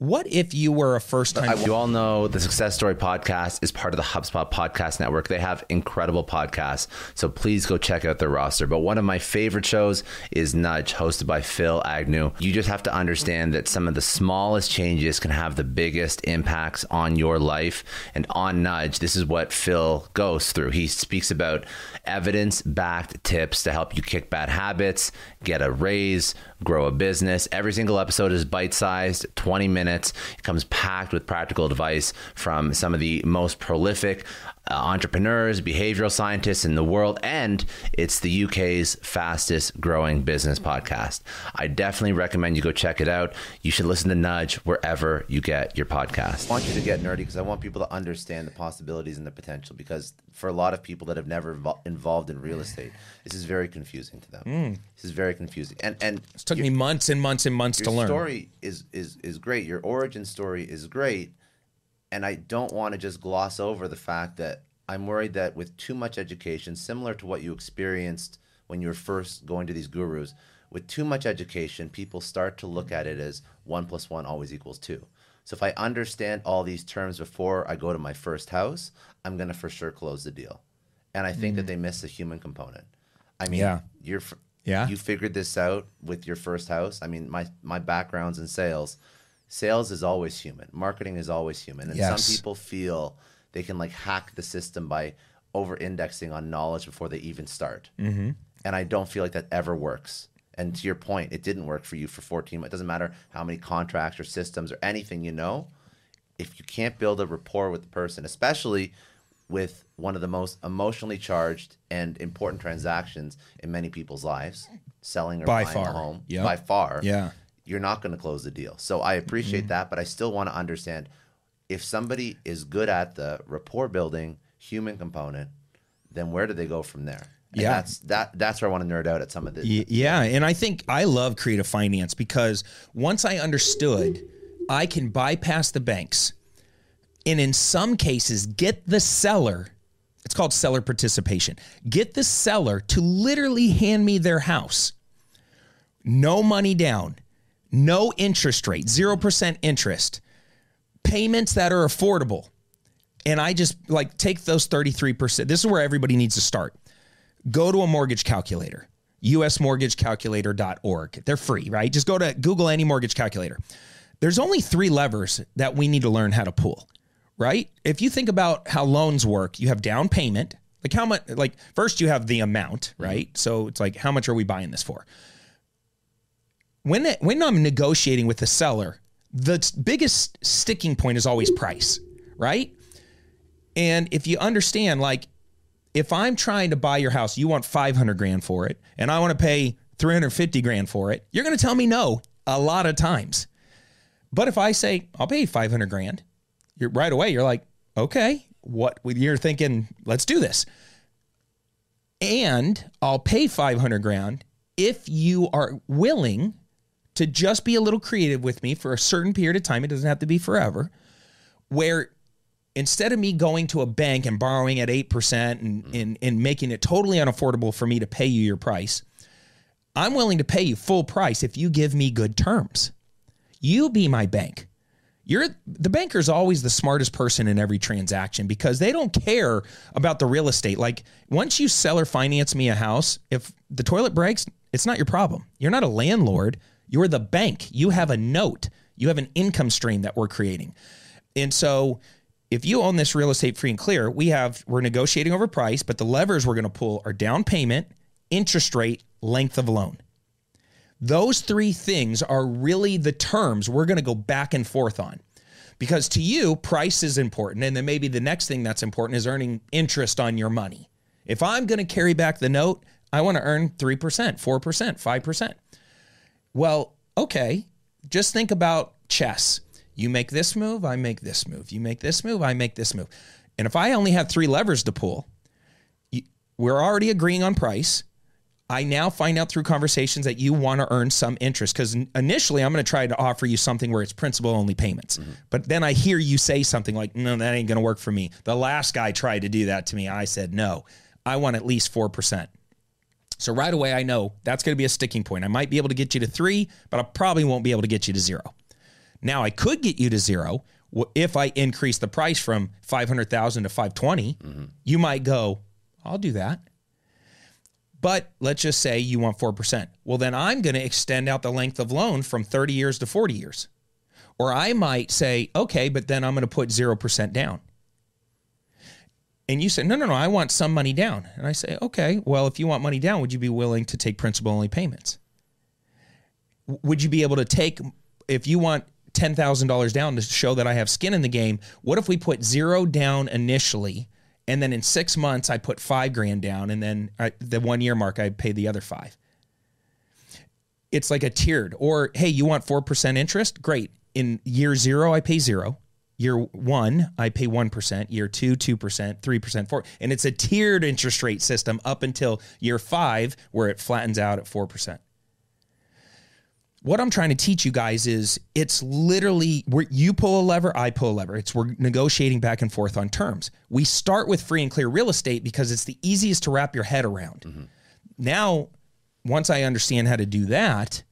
What if you were a first time? You all know the Success Story podcast is part of the HubSpot podcast network. They have incredible podcasts, so please go check out their roster. But one of my favorite shows is Nudge, hosted by Phil Agnew. You just have to understand that some of the smallest changes can have the biggest impacts on your life. And on Nudge, this is what Phil goes through. He speaks about evidence backed tips to help you kick bad habits, get a raise, grow a business. Every single episode is bite sized, 20 minutes. It comes packed with practical advice from some of the most prolific uh, entrepreneurs, behavioral scientists in the world, and it's the UK's fastest growing business podcast. I definitely recommend you go check it out. You should listen to Nudge wherever you get your podcast. I want you to get nerdy because I want people to understand the possibilities and the potential because for a lot of people that have never invo- involved in real estate, this is very confusing to them. This is very confusing. And and it took me months and months and months to learn. Your story is is is great. Your origin story is great, and I don't want to just gloss over the fact that I'm worried that with too much education, similar to what you experienced when you were first going to these gurus, with too much education, people start to look at it as one plus one always equals two. So if I understand all these terms before I go to my first house, I'm gonna for sure close the deal. And I think that they mm. miss the human component. I mean, Yeah. you're Yeah. you figured this out with your first house. I mean, my my background's in sales. Sales is always human. Marketing is always human. And Yes. some people feel they can like hack the system by over indexing on knowledge before they even start. Mm-hmm. And I don't feel like that ever works. And to your point, it didn't work for you for 14. It doesn't matter how many contracts or systems or anything you know. If you can't build a rapport with the person, especially with one of the most emotionally charged and important transactions in many people's lives, selling or By buying far. a home, Yep. by far, Yeah. You're not going to close the deal. So I appreciate mm-hmm. that, but I still want to understand if somebody is good at the rapport building human component, then where do they go from there? And Yeah. that's that. That's where I want to nerd out at some of this. Yeah, and I think I love creative finance because once I understood, I can bypass the banks, and in some cases, get the seller. It's called seller participation. Get the seller to literally hand me their house, no money down, no interest rate, zero percent interest, payments that are affordable, and I just like take those thirty three percent. This is where everybody needs to start. Go to a mortgage calculator usmortgagecalculator.org they're free right? Just go to google any mortgage calculator. There's only three levers that we need to learn how to pull right? If you think about how loans work you have down payment. Like how much like first you have the amount right? Mm-hmm. So it's like how much are we buying this for when when i'm negotiating with the seller the biggest sticking point is always price right and if you understand like if I'm trying to buy your house, you want 500 grand for it, and I want to pay 350 grand for it, you're going to tell me no a lot of times. But if I say, I'll pay 500 grand, you're right away, you're like, okay, what you're thinking, let's do this. And I'll pay 500 grand if you are willing to just be a little creative with me for a certain period of time. It doesn't have to be forever, where instead of me going to a bank and borrowing at 8% and, mm. and, and making it totally unaffordable for me to pay you your price, I'm willing to pay you full price if you give me good terms. You be my bank. You're the banker's always the smartest person in every transaction because they don't care about the real estate. Like once you sell or finance me a house, if the toilet breaks, it's not your problem. You're not a landlord. You're the bank. You have a note. You have an income stream that we're creating. And so if you own this real estate free and clear, we have we're negotiating over price, but the levers we're going to pull are down payment, interest rate, length of loan. Those three things are really the terms we're going to go back and forth on. Because to you, price is important. And then maybe the next thing that's important is earning interest on your money. If I'm going to carry back the note, I want to earn 3%, 4%, 5%. Well, okay, just think about chess. You make this move, I make this move. You make this move, I make this move. And if I only have three levers to pull, you- we're already agreeing on price. I now find out through conversations that you want to earn some interest because initially I'm going to try to offer you something where it's principal only payments. Mm-hmm. But then I hear you say something like, no, that ain't going to work for me. The last guy tried to do that to me. I said, no, I want at least 4%. So right away, I know that's going to be a sticking point. I might be able to get you to three, but I probably won't be able to get you to zero. Now I could get you to zero if I increase the price from 500,000 to 520. Mm-hmm. You might go, I'll do that. But let's just say you want 4%. Well, then I'm going to extend out the length of loan from 30 years to 40 years. Or I might say, okay, but then I'm going to put 0% down. And you say, no, no, no, I want some money down. And I say, okay, well, if you want money down, would you be willing to take principal only payments? Would you be able to take, if you want $10,000 down to show that I have skin in the game, what if we put zero down initially? And then in six months, I put five grand down. And then I, the one year mark, I pay the other five. It's like a tiered. Or, hey, you want 4% interest? Great. In year zero, I pay zero. Year one, I pay 1%. Year two, 2%, 3%, 4 And it's a tiered interest rate system up until year five, where it flattens out at 4%. What I'm trying to teach you guys is it's literally where you pull a lever, I pull a lever. It's we're negotiating back and forth on terms. We start with free and clear real estate because it's the easiest to wrap your head around. Mm-hmm. Now, once I understand how to do that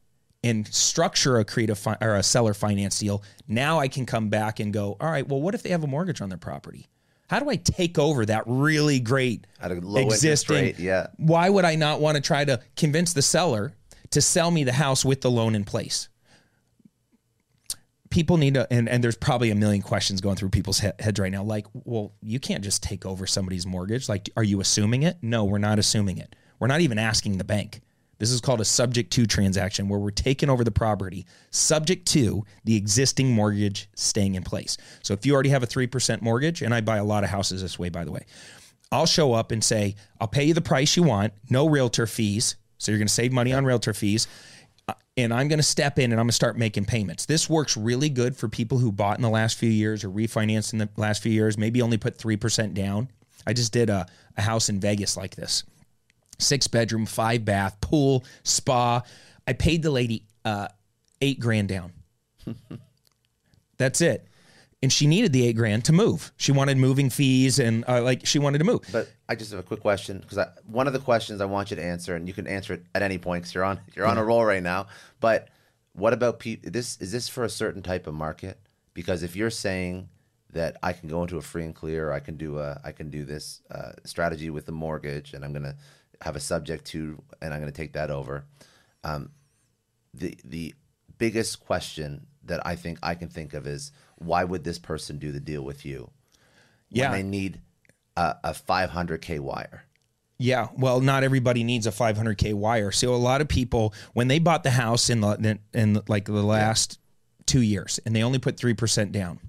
and structure a creative fi- or a seller finance deal, now I can come back and go, all right, well, what if they have a mortgage on their property? How do I take over that really great At a low existing? rate, yeah. Why would I not want to try to convince the seller to sell me the house with the loan in place? People need to, and, and there's probably a million questions going through people's he- heads right now. Like, well, you can't just take over somebody's mortgage. Like, are you assuming it? No, we're not assuming it. We're not even asking the bank. This is called a subject to transaction where we're taking over the property subject to the existing mortgage staying in place. So if you already have a 3% mortgage, and I buy a lot of houses this way, by the way, I'll show up and say, I'll pay you the price you want, no realtor fees. So you're going to save money on realtor fees. Uh, And I'm going to step in and I'm going to start making payments. This works really good for people who bought in the last few years or refinanced in the last few years, maybe only put 3% down. I just did a, a house in Vegas like this six bedroom, five bath, pool, spa. I paid the lady uh, eight grand down. That's it. And she needed the eight grand to move. She wanted moving fees and uh, like she wanted to move. But I just have a quick question because one of the questions I want you to answer, and you can answer it at any point because you're on you're on a roll right now. But what about people? This is this for a certain type of market? Because if you're saying that I can go into a free and clear, I can do a I can do this uh, strategy with the mortgage, and I'm gonna have a subject to, and I'm gonna take that over. Um, the the biggest question that I think I can think of is why would this person do the deal with you? Yeah. they need a, a 500k wire. Yeah, well, not everybody needs a 500k wire. So a lot of people, when they bought the house in the in like the last two years, and they only put three percent down,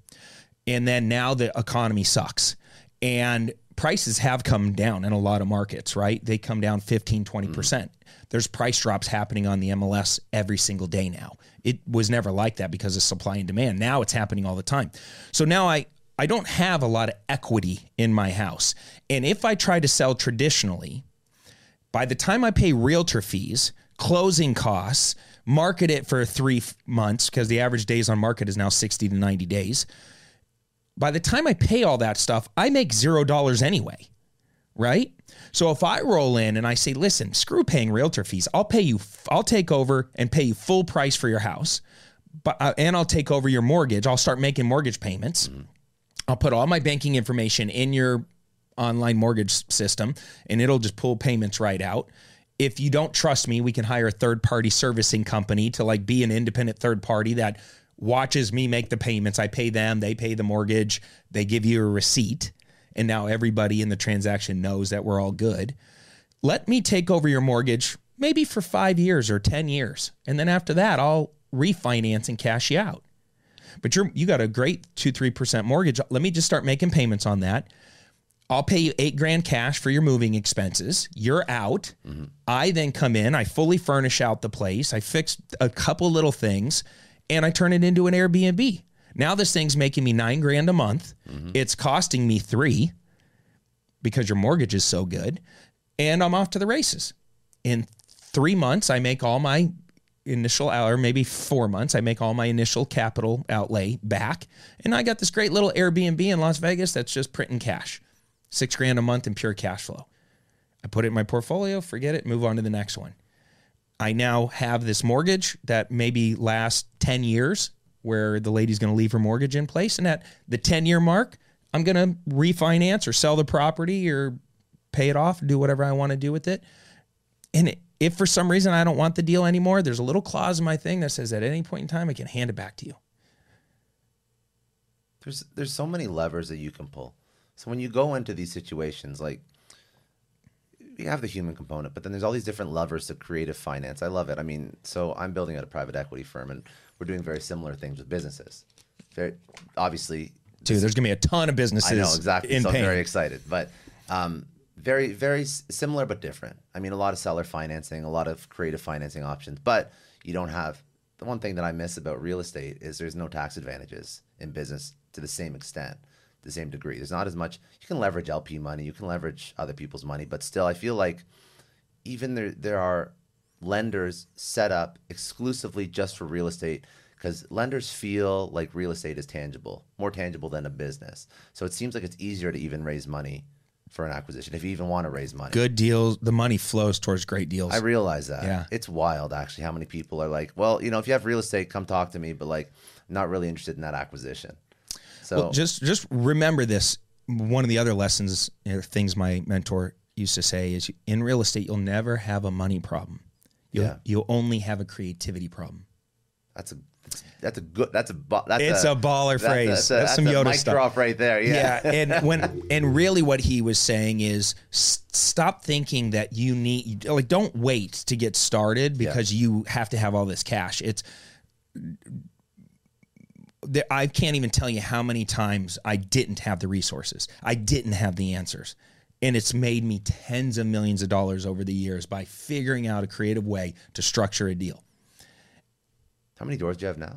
and then now the economy sucks, and prices have come down in a lot of markets. Right, they come down 15, 20 mm-hmm. percent. There's price drops happening on the MLS every single day now. It was never like that because of supply and demand. Now it's happening all the time. So now I I don't have a lot of equity in my house. And if I try to sell traditionally, by the time I pay realtor fees, closing costs, market it for three months, because the average days on market is now 60 to 90 days. By the time I pay all that stuff, I make zero dollars anyway, right? So if I roll in and I say, listen, screw paying realtor fees, I'll pay you, I'll take over and pay you full price for your house, but uh, and I'll take over your mortgage. I'll start making mortgage payments. I'll put all my banking information in your online mortgage system and it'll just pull payments right out. If you don't trust me, we can hire a third party servicing company to like be an independent third party that watches me make the payments. I pay them, they pay the mortgage, they give you a receipt. And now everybody in the transaction knows that we're all good. Let me take over your mortgage maybe for five years or 10 years. And then after that, I'll refinance and cash you out but you're you got a great two three percent mortgage. Let me just start making payments on that. I'll pay you eight grand cash for your moving expenses. You're out. Mm-hmm. I then come in. I fully furnish out the place. I fix a couple little things, and I turn it into an Airbnb. Now this thing's making me nine grand a month. Mm-hmm. It's costing me three because your mortgage is so good, and I'm off to the races. In three months, I make all my initial or maybe four months, I make all my initial capital outlay back. And I got this great little Airbnb in Las Vegas that's just printing cash. Six grand a month in pure cash flow. I put it in my portfolio, forget it, move on to the next one. I now have this mortgage that maybe lasts 10 years where the lady's going to leave her mortgage in place. And at the 10 year mark, I'm going to refinance or sell the property or pay it off, do whatever I want to do with it. And if for some reason I don't want the deal anymore, there's a little clause in my thing that says at any point in time I can hand it back to you. There's there's so many levers that you can pull. So when you go into these situations, like you have the human component, but then there's all these different levers to creative finance. I love it. I mean, so I'm building out a private equity firm, and we're doing very similar things with businesses. Very obviously, Dude, there's going to be a ton of businesses I know exactly. in so I'm pain. very excited, but um, very very similar but different. I mean, a lot of seller financing, a lot of creative financing options, but you don't have the one thing that I miss about real estate is there's no tax advantages in business to the same extent, the same degree. There's not as much. You can leverage LP money, you can leverage other people's money, but still, I feel like even there there are lenders set up exclusively just for real estate because lenders feel like real estate is tangible, more tangible than a business. So it seems like it's easier to even raise money for an acquisition if you even want to raise money. Good deals. The money flows towards great deals. I realize that. Yeah. It's wild actually how many people are like, well, you know, if you have real estate, come talk to me, but like not really interested in that acquisition. So Well, just just remember this. One of the other lessons, you things my mentor used to say is, in real estate, you'll never have a money problem. You'll Yeah. you'll only have a creativity problem. that's a that's a good that's a that's It's a baller that's phrase. That's, a, That's that's some a Yoda mic stuff. drop right there. Yeah. Yeah, and when and really what he was saying is s- stop thinking that you need like don't wait to get started because you have to have all this cash. It's there, I can't even tell you how many times I didn't have the resources. I didn't have the answers. And it's made me tens of millions of dollars over the years by figuring out a creative way to structure a deal. How many doors do you have now?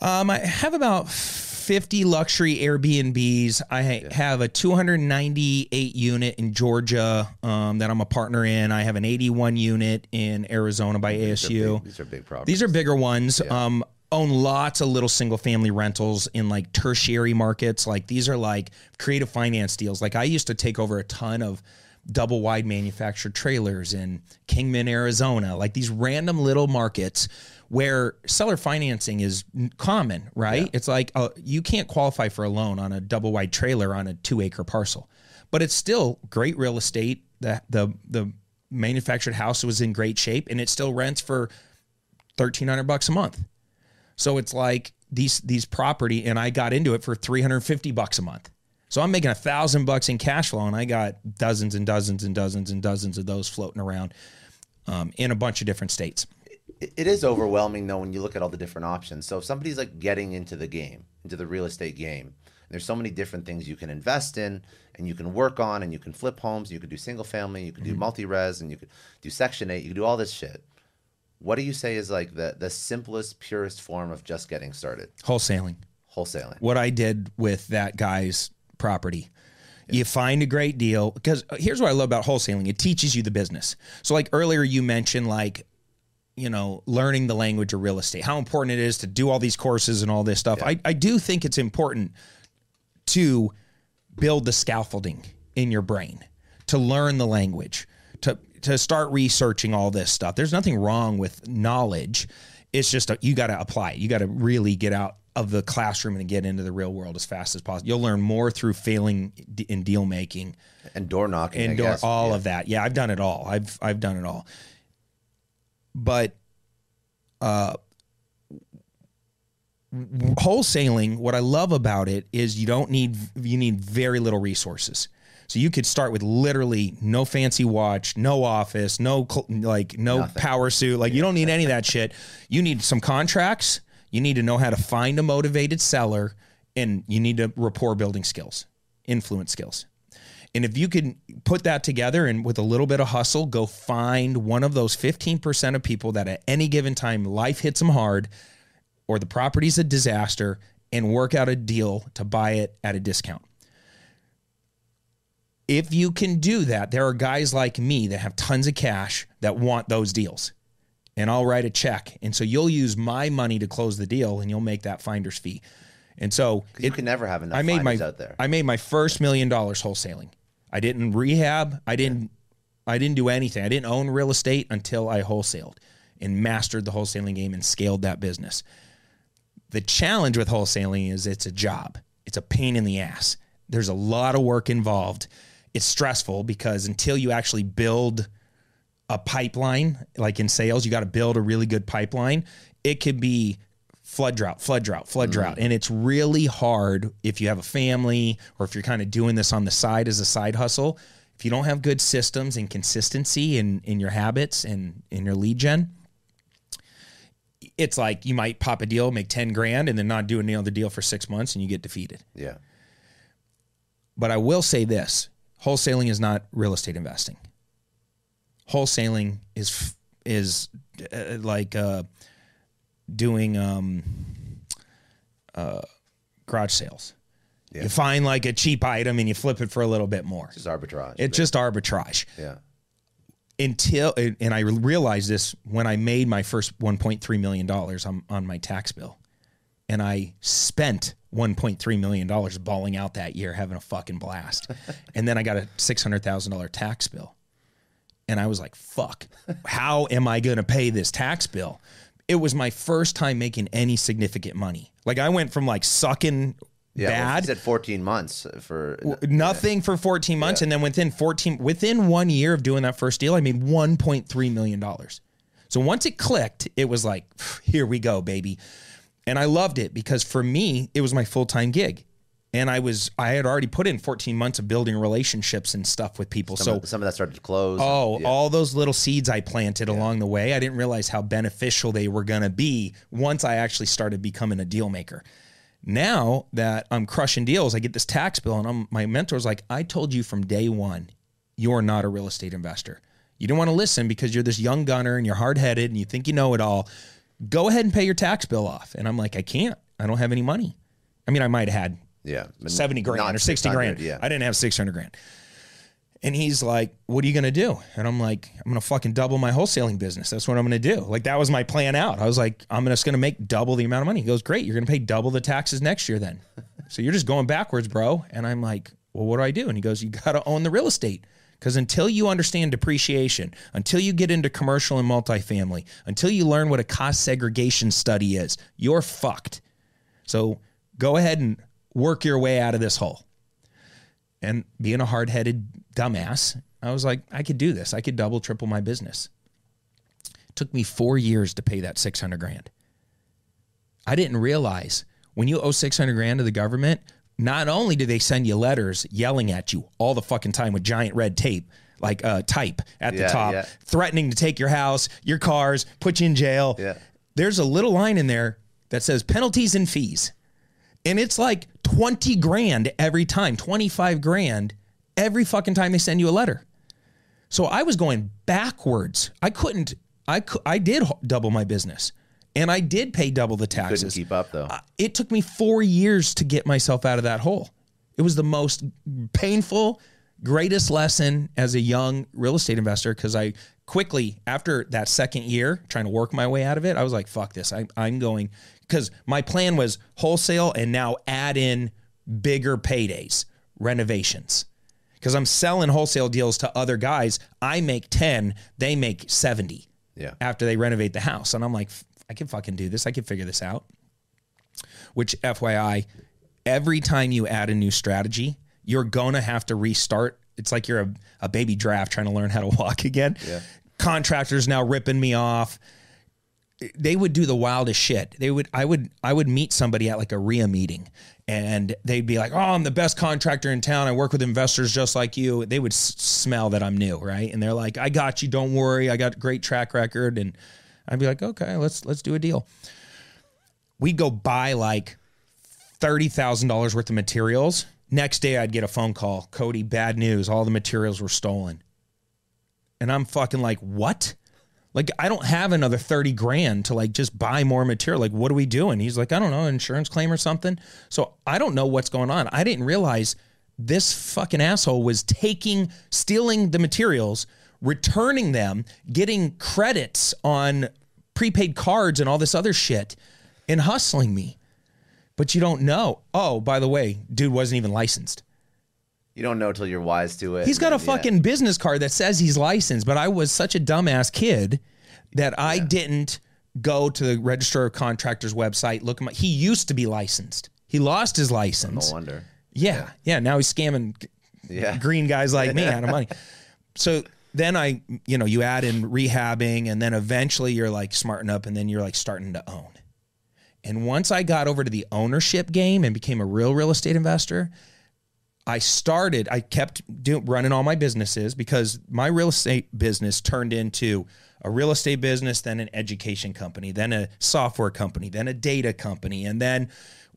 Um, I have about 50 luxury Airbnbs. I ha- have a 298 unit in Georgia um, that I'm a partner in. I have an 81 unit in Arizona by These are ASU. big- These are big properties. These are bigger ones. Um, own lots of little single family rentals in like tertiary markets. Like these are like creative finance deals. Like I used to take over a ton of double wide manufactured trailers in Kingman, Arizona. Like these random little markets where seller financing is common, right? It's like uh, you can't qualify for a loan on a double wide trailer on a two acre parcel, but it's still great real estate. The the the manufactured house was in great shape, and it still rents for thirteen hundred bucks a month. So it's like these these property, and I got into it for three hundred fifty bucks a month. So I'm making a thousand bucks in cash flow, and I got dozens and dozens and dozens and dozens of those floating around um, in a bunch of different states. it is overwhelming though when you look at all the different options. So if somebody's like getting into the game, into the real estate game, there's so many different things you can invest in and you can work on and you can flip homes, you can do single family, you could do multi-res and you could do section 8, you can do all this shit. What do you say is like the the simplest purest form of just getting started? Wholesaling. Wholesaling. what I did with that guy's property. You find a great deal because here's what I love about wholesaling it teaches you the business. So, like earlier, you mentioned, like, you know, learning the language of real estate, how important it is to do all these courses and all this stuff. I, I do think it's important to build the scaffolding in your brain, to learn the language, to to start researching all this stuff. There's nothing wrong with knowledge. It's just a, you got to apply it. You got to really get out of the classroom and get into the real world as fast as possible. You'll learn more through failing d- in deal making And door knocking. And door, all Yeah. of that. Yeah, I've done it all. I've I've done it all. But uh wholesaling, what I love about it is you don't need you need very little resources. So you could start with literally no fancy watch, no office, no cl- like no power suit. Like you don't need any of that shit. You need some contracts. You need to know how to find a motivated seller, and you need to rapport building skills, influence skills. And if you can put that together and with a little bit of hustle, go find one of those 15% of people that at any given time life hits them hard or the property's a disaster and work out a deal to buy it at a discount. If you can do that, there are guys like me that have tons of cash that want those deals. And I'll write a check. And so you'll use my money to close the deal and you'll make that finder's fee. And so 'Cause you can never have enough I made my out there. I made my first million dollars wholesaling. I didn't rehab. I didn't I didn't do anything. I didn't own real estate until I wholesaled and mastered the wholesaling game and scaled that business. The challenge with wholesaling is it's a job. It's a pain in the ass. There's a lot of work involved. It's stressful because until you actually build a pipeline, like in sales, you got to build a really good pipeline. It could be flood drought, flood drought, flood mm. drought. And it's really hard if you have a family or if you're kind of doing this on the side as a side hustle. If you don't have good systems and consistency in, in your habits and in your lead gen, it's like you might pop a deal, make 10 grand, and then not do another deal for six months and you get defeated. Yeah. But I will say this wholesaling is not real estate investing. Wholesaling is is uh, like uh, doing um, uh, garage sales. You find like a cheap item and you flip it for a little bit more. It's just arbitrage. It's just arbitrage yeah. until and I realized this when I made my first 1.3 million dollars on, on my tax bill, and I spent 1.3 million dollars balling out that year, having a fucking blast, and then I got a six hundred thousand dollar tax bill, and I was like, "Fuck, how am I going to pay this tax bill?" It was my first time making any significant money. Like I went from like sucking Yeah. Well, bad you said 14 months for. nothing for 14 months and then within 14 within one year of doing that first deal i made 1.3 million dollars so once it clicked it was like here we go baby and i loved it because for me it was my full-time gig and i was i had already put in 14 months of building relationships and stuff with people Some, so of, some of that started to close. Oh, Yeah. all those little seeds I planted along the way. I didn't realize how beneficial they were going to be once I actually started becoming a deal maker. Now that I'm crushing deals, I get this tax bill, and I'm, my mentor's like, I told you from day one, you're not a real estate investor. You don't want to listen because you're this young gunner and you're hard headed and you think you know it all. Go ahead and pay your tax bill off. And I'm like, I can't. I don't have any money. I mean, I might have had Yeah. 70 grand or 60 grand. Yeah. I didn't have 600 grand. And he's like, What are you going to do? And I'm like, I'm going to fucking double my wholesaling business. That's what I'm going to do. Like, that was my plan out. I was like, I'm just going to make double the amount of money. He goes, Great. You're going to pay double the taxes next year then. so you're just going backwards, bro. And I'm like, Well, what do I do? And he goes, You got to own the real estate. Because until you understand depreciation, until you get into commercial and multifamily, until you learn what a cost segregation study is, you're fucked. So go ahead and work your way out of this hole. And being a hard headed dumbass, I was like, I could do this. I could double, triple my business. It took me four years to pay that 600 grand. I didn't realize when you owe 600 grand to the government, not only do they send you letters yelling at you all the fucking time with giant red tape, like uh, type at the Yeah, top, yeah. threatening to take your house, your cars, put you in jail. Yeah. There's a little line in there that says penalties and fees. And it's like 20 grand every time, 25 grand every fucking time they send you a letter. So I was going backwards. I couldn't, I, I did double my business and I did pay double the Couldn't taxes. keep up though. Uh, It took me four years to get myself out of that hole. It was the most painful, greatest lesson as a young real estate investor because I quickly, after that second year, trying to work my way out of it, I was like, fuck this. I, I'm going, because my plan was wholesale and now add in bigger paydays, renovations. Because I'm selling wholesale deals to other guys. I make 10, they make 70 Yeah. after they renovate the house. And I'm like, I can fucking do this. I can figure this out. Which, FYI, every time you add a new strategy, you're going to have to restart. It's like you're a, a baby giraffe trying to learn how to walk again. Contractors now ripping me off. They would do the wildest shit. They would, I would, I would meet somebody at like a REIA meeting, and they'd be like, "Oh, I'm the best contractor in town. I work with investors just like you." They would s- smell that I'm new, right? And they're like, "I got you. Don't worry. I got a great track record." And I'd be like, "Okay, let's let's do a deal." We'd go buy like thirty thousand dollars worth of materials. Next day, I'd get a phone call, Cody, bad news. All the materials were stolen, and I'm fucking like, what? Like, I don't have another thirty grand to like just buy more material. Like, what are we doing? He's like, I don't know, insurance claim or something. So I don't know what's going on. I didn't realize this fucking asshole was taking, stealing the materials, returning them, getting credits on prepaid cards and all this other shit, and hustling me but you don't know. Oh, by the way, dude wasn't even licensed. You don't know till you're wise to it. He's got a yeah. fucking business card that says he's licensed, but I was such a dumbass kid that I didn't go to the Registrar of Contractors website, look him up. He used to be licensed. He lost his license. No wonder. yeah, yeah. Now he's scamming Yeah. green guys like me out of money. So then I, you know, you add in rehabbing, and then eventually you're like smarting up, and then you're like starting to own. And once I got over to the ownership game and became a real real estate investor, I started, I kept doing running all my businesses because my real estate business turned into a real estate business, then an education company, then a software company, then a data company, and then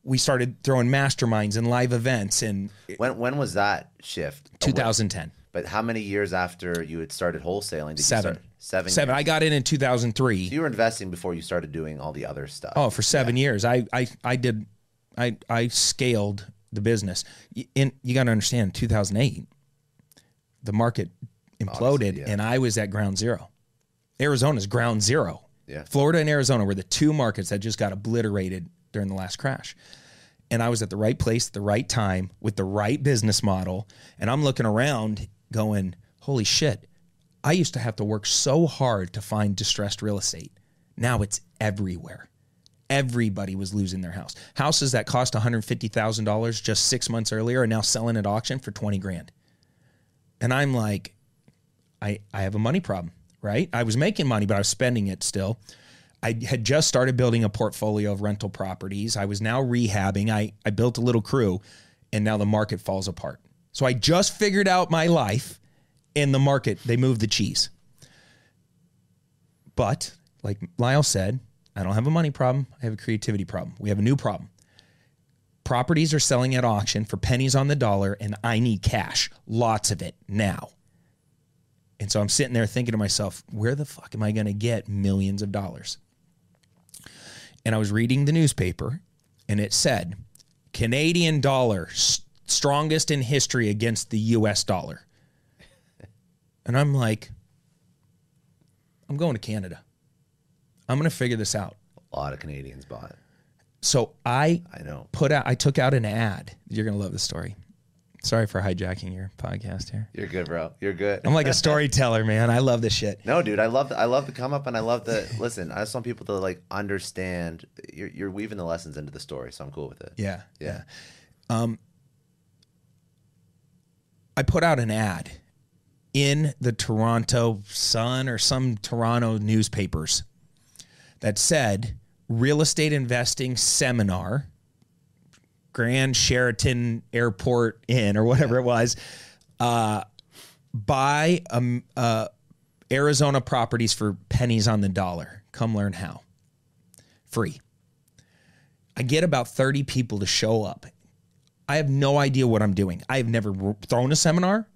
we started throwing masterminds and live events And When when was that shift? 2010. But how many years after you had started wholesaling did Seven. you start? Seven. Seven. years. I got in in 2003. So you were investing before you started doing all the other stuff. Oh, for seven years, I I I did, I I scaled the business. In you got to understand, 2008, the market imploded, Obviously, yeah. and I was at ground zero. Arizona's ground zero. Yeah. Florida and Arizona were the two markets that just got obliterated during the last crash. And I was at the right place at the right time with the right business model. And I'm looking around going, holy shit, I used to have to work so hard to find distressed real estate. Now it's everywhere. Everybody was losing their house. Houses that cost $150,000 just six months earlier are now selling at auction for 20 grand. And I'm like, I, I have a money problem, right? I was making money, but I was spending it still. I had just started building a portfolio of rental properties. I was now rehabbing. I, I built a little crew, and now the market falls apart. So I just figured out my life in the market. They moved the cheese. But like Lyle said, I don't have a money problem. I have a creativity problem. We have a new problem. Properties are selling at auction for pennies on the dollar, and I need cash, lots of it now. And so I'm sitting there thinking to myself, where the fuck am I going to get millions of dollars? And I was reading the newspaper and it said, Canadian dollar strongest in history against the US dollar. And I'm like, I'm going to Canada. I'm going to figure this out. A lot of Canadians bought it. So I I know. put out, I took out an ad. You're going to love this story. Sorry for hijacking your podcast here. You're good, bro. You're good. I'm like a storyteller, man. I love this shit. No, dude, I love the, I love the come up and I love the listen. I just want people to like understand. You're, you're weaving the lessons into the story, so I'm cool with it. Yeah. Yeah. Um, I put out an ad in the Toronto Sun or some Toronto newspapers that said real estate investing seminar, Grand Sheraton Airport Inn or whatever it was, uh, buy um, uh, Arizona properties for pennies on the dollar. Come learn how. Free. I get about 30 people to show up. I have no idea what I'm doing. I have never thrown a seminar.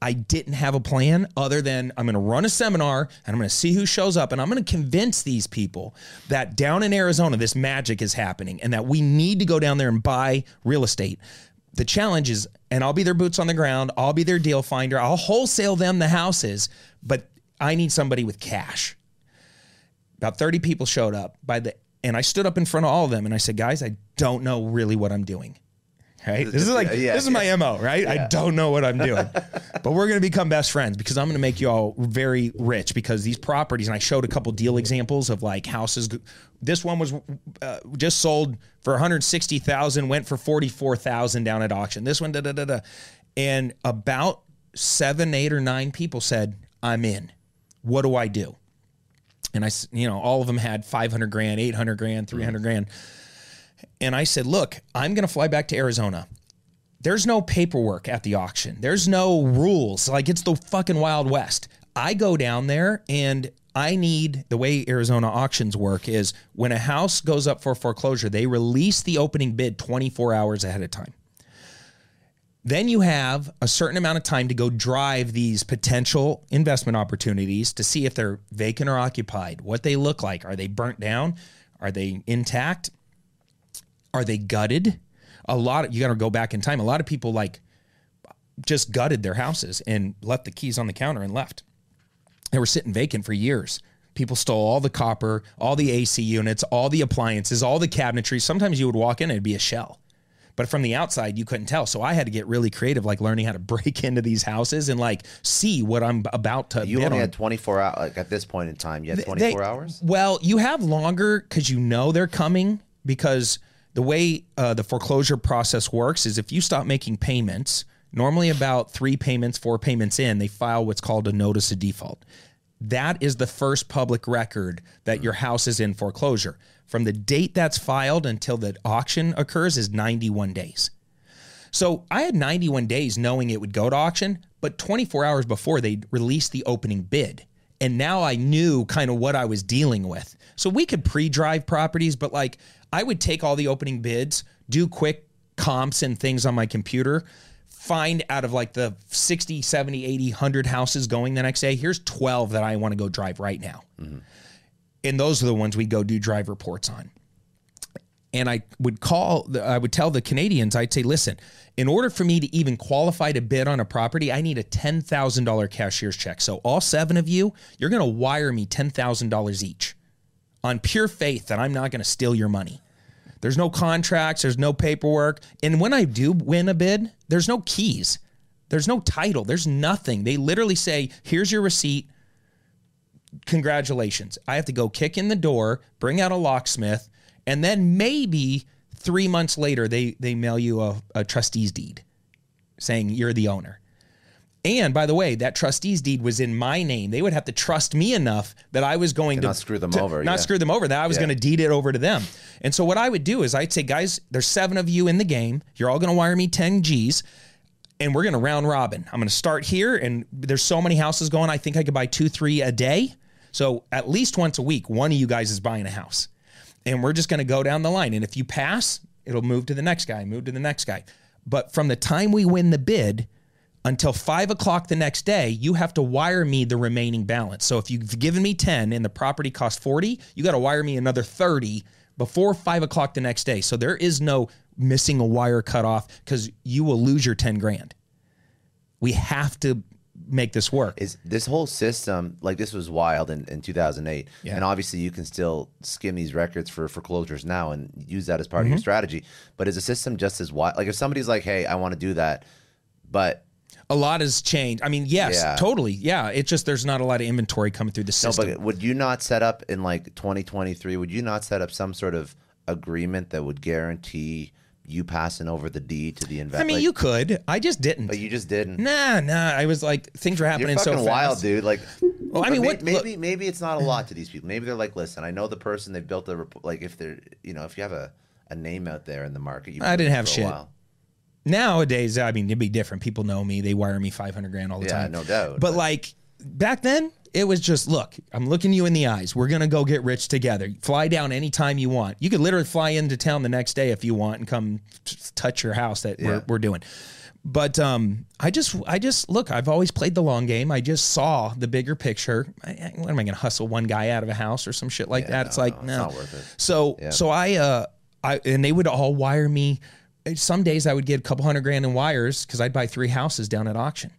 I didn't have a plan other than I'm going to run a seminar and I'm going to see who shows up and I'm going to convince these people that down in Arizona this magic is happening and that we need to go down there and buy real estate. The challenge is, and I'll be their boots on the ground, I'll be their deal finder, I'll wholesale them the houses, but I need somebody with cash about 30 people showed up by the and I stood up in front of all of them and I said, guys, I don't know really what I'm doing. Right? This is like Yeah, this is my MO, right? I don't know what I'm doing. but we're gonna become best friends because I'm gonna make you all very rich because these properties, and I showed a couple deal examples of like houses. This one was uh, just sold for 160,000, went for 44,000 down at auction. This one, da da da da. And about seven, eight, or nine people said, I'm in. What do I do? and I, you know, all of them had 500 grand, 800 grand, 300 grand. And I said, look, I'm going to fly back to Arizona. There's no paperwork at the auction. There's no rules. Like it's the fucking Wild West. I go down there and I need the way Arizona auctions work is when a house goes up for foreclosure, they release the opening bid 24 hours ahead of time. Then you have a certain amount of time to go drive these potential investment opportunities to see if they're vacant or occupied, what they look like. Are they burnt down? Are they intact? Are they gutted? A lot of you got to go back in time. A lot of people like just gutted their houses and left the keys on the counter and left. They were sitting vacant for years. People stole all the copper, all the AC units, all the appliances, all the cabinetry. Sometimes you would walk in and it'd be a shell but from the outside you couldn't tell. So I had to get really creative, like learning how to break into these houses and like see what I'm about to. Do. You only on. had 24 hours. Like at this point in time, you had They- 24 hours. Well, you have longer because you know they're coming. Because the way uh, the foreclosure process works is if you stop making payments, normally about three payments, four payments in, they file what's called a notice of default. That is the first public record that your house is in foreclosure. From the date that's filed until the auction occurs is 91 days. So I had 91 days knowing it would go to auction, but 24 hours before they released the opening bid. And now I knew kind of what I was dealing with. So we could pre drive properties, but like I would take all the opening bids, do quick comps and things on my computer, find out of like the 60, 70, 80, 100 houses going the next day, here's 12 that I want to go drive right now. Mm-hmm. And those are the ones we go do drive reports on and I would call, the- I would tell the Canadians, I'd say, listen, in order for me to even qualify to bid on a property, I need a $10,000 cashier's check. So all seven of you, you're going to wire me $10,000 each on pure faith that I'm not going to steal your money. There's no contracts, there's no paperwork. And when I do win a bid, there's no keys. There's no title. There's nothing. They literally say, here's your receipt. Congratulations. I have to go kick in the door, bring out a locksmith, and then maybe three months later they they mail you a, a trustee's deed saying you're the owner. And by the way, that trustee's deed was in my name. They would have to trust me enough that I was going to, not screw them to over, Not yeah. screw them over. That I was Yeah. going to deed it over to them. And so what I would do is I'd say, guys, there's seven of you in the game. You're all going to wire me 10 G's and we're going to round robin. I'm going to start here, and there's so many houses going. I think I could buy two, three a day. So at least once a week, one of you guys is buying a house, and we're just going to go down the line. And if you pass, it'll move to the next guy, move to the next guy. But from the time we win the bid until five o'clock the next day, you have to wire me the remaining balance. So if you've given me 10 and the property cost 40, you got to wire me another 30 before five o'clock the next day. So there is no missing a wire cut off because you will lose your 10 grand. We have to make this work. is this whole system like this was wild in, in 2008 Yeah. and obviously you can still skim these records for foreclosures now and use that as part Mm-hmm. of your strategy but is the system just as wild like if somebody's like hey i want to do that but A lot has changed. I mean, yes, Yeah. totally. Yeah. It's just there's not a lot of inventory coming through the system. no but would you not set up in like 2023 would you not set up some sort of agreement that would guarantee you passing over the deed to the investor I mean, you could. I just didn't. but you just didn't nah, nah. I was like, things were happening You're fucking so fast. wild, dude. Like, Well, I mean, what- Maybe, look- maybe it's not a lot to these people. Maybe they're like, listen, I know the person they built a rep- like. If they're, you know, if you have a, a name out there in the market, you I didn't have shit. while. Nowadays, I mean, it'd be different. People know me. They wire me 500 grand all the Yeah, time. no doubt, But like back then, it was just look, I'm looking you in the eyes. We're going to go get rich together. Fly down anytime you want. You could literally fly into town the next day if you want and come t- touch your house that we're, we're doing. But um, I just, I just look. I've always played the long game. I just saw the bigger picture. I, what am I going to hustle one guy out of a house or some shit like Yeah, that? It's no, like no, it's no, not worth it. So, Yeah. so I, uh, I, and they would all wire me. Some days I would get a couple hundred grand in wires because I'd buy three houses down at auction,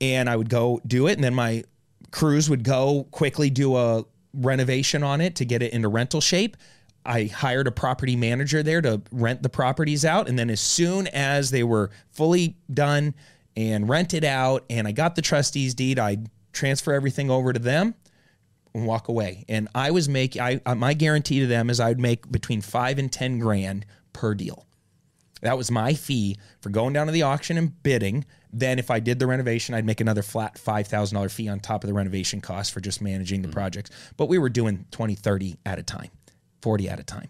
and I would go do it, and then my crews would go quickly do a renovation on it to get it into rental shape. I hired a property manager there to rent the properties out, and then as soon as they were fully done and rented out, and I got the trustee's deed, I'd transfer everything over to them and walk away. And I was making, I uh, my guarantee to them is I'd make between five and ten grand per deal. That was my fee for going down to the auction and bidding. Then, if I did the renovation, I'd make another flat $5,000 fee on top of the renovation cost for just managing the mm-hmm. projects. But we were doing 20, 30 at a time, 40 at a time.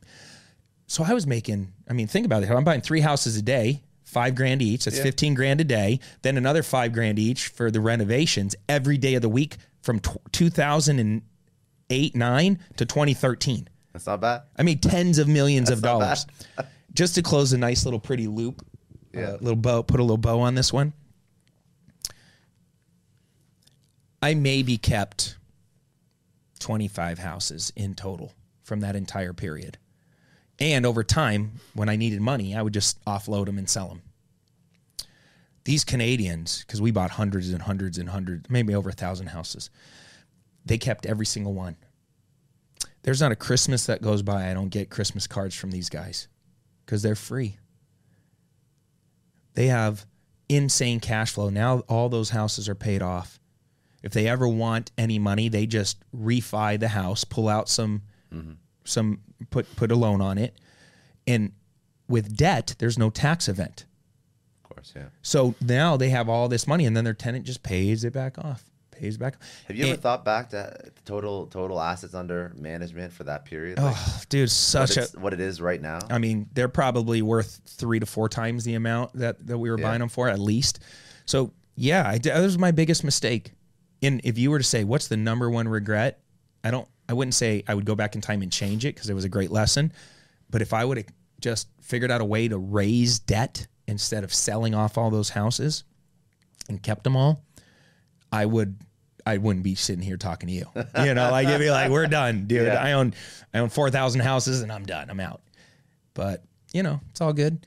So I was making, I mean, think about it. I'm buying three houses a day, five grand each. That's 15 grand a day. Then another five grand each for the renovations every day of the week from tw 2008, 9 to 2013. That's not bad. I made tens of millions of not dollars just to close a nice little pretty loop. Yeah. Uh, little bow, put a little bow on this one. I maybe kept 25 houses in total from that entire period. And over time, when I needed money, I would just offload them and sell them. These Canadians, because we bought hundreds and hundreds and hundreds, maybe over a thousand houses, they kept every single one. There's not a Christmas that goes by I don't get Christmas cards from these guys because they're free. They have insane cash flow. Now all those houses are paid off. If they ever want any money, they just refi the house, pull out some mm-hmm. some put put a loan on it. And with debt, there's no tax event. Of course, yeah. So now they have all this money and then their tenant just pays it back off. Pays back. Have you ever thought back to total total assets under management for that period? Like, Oh, dude, what, such a what it is right now? I mean, they're probably worth three to four times the amount that, that we were Yeah. buying them for, at least. So, yeah, I, that was my biggest mistake. And if you were to say, what's the number one regret? I don't, I wouldn't say I would go back in time and change it because it was a great lesson. But if I would have just figured out a way to raise debt instead of selling off all those houses and kept them all, I would I wouldn't be sitting here talking to you. You know, like you'd be like, we're done, dude. Yeah. I own I own four thousand houses and I'm done. I'm out. But you know, it's all good.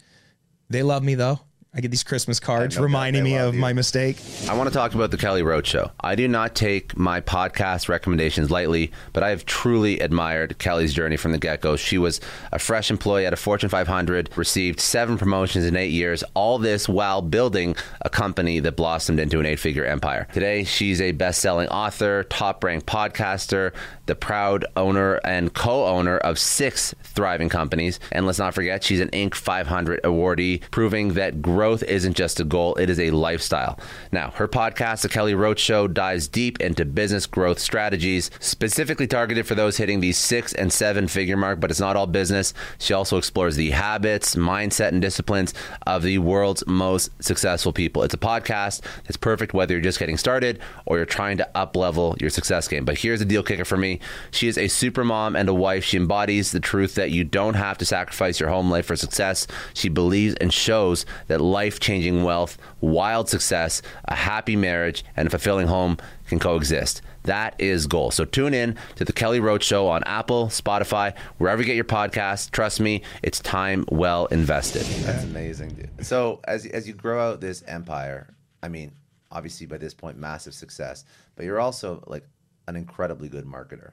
They love me though. I get these Christmas cards no reminding me of you. my mistake. I want to talk about the Kelly Roach Show. I do not take my podcast recommendations lightly, but I have truly admired Kelly's journey from the get go. She was a fresh employee at a Fortune 500, received seven promotions in eight years, all this while building a company that blossomed into an eight figure empire. Today, she's a best selling author, top ranked podcaster, the proud owner and co owner of six thriving companies. And let's not forget, she's an Inc. 500 awardee, proving that growth isn't just a goal, it is a lifestyle. Now, her podcast, The Kelly Roach Show, dives deep into business growth strategies, specifically targeted for those hitting the six and seven figure mark, but it's not all business. She also explores the habits, mindset, and disciplines of the world's most successful people. It's a podcast that's perfect whether you're just getting started or you're trying to up level your success game. But here's the deal kicker for me she is a super mom and a wife. She embodies the truth that you don't have to sacrifice your home life for success. She believes and shows that life changing wealth, wild success, a happy marriage, and a fulfilling home can coexist. That is goal. So tune in to the Kelly Roach Show on Apple, Spotify, wherever you get your podcasts. Trust me, it's time well invested. That's amazing, dude. So as as you grow out this empire, I mean, obviously by this point, massive success, but you're also like an incredibly good marketer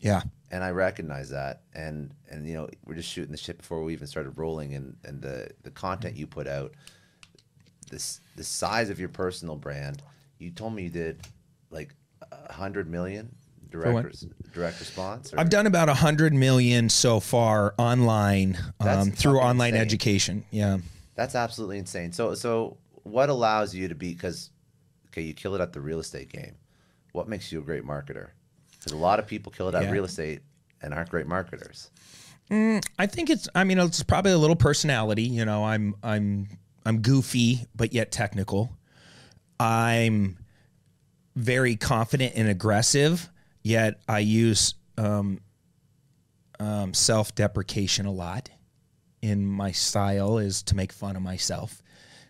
Yeah. And I recognize that. And and you know, we're just shooting the shit before we even started rolling, and and the the content you put out, this the size of your personal brand. You told me you did like a hundred million direct res- direct response. or- I've done about a hundred million so far online um, through online insane. education. Yeah. That's absolutely insane. So so what allows you to be because okay, you kill it at the real estate game. What makes you a great marketer? Because a lot of people kill it at Yeah. real estate and aren't great marketers. I think it's. I mean, it's probably a little personality. You know, I'm I'm I'm goofy but yet technical. I'm very confident and aggressive, yet I use um, um, self-deprecation a lot. In my style is to make fun of myself,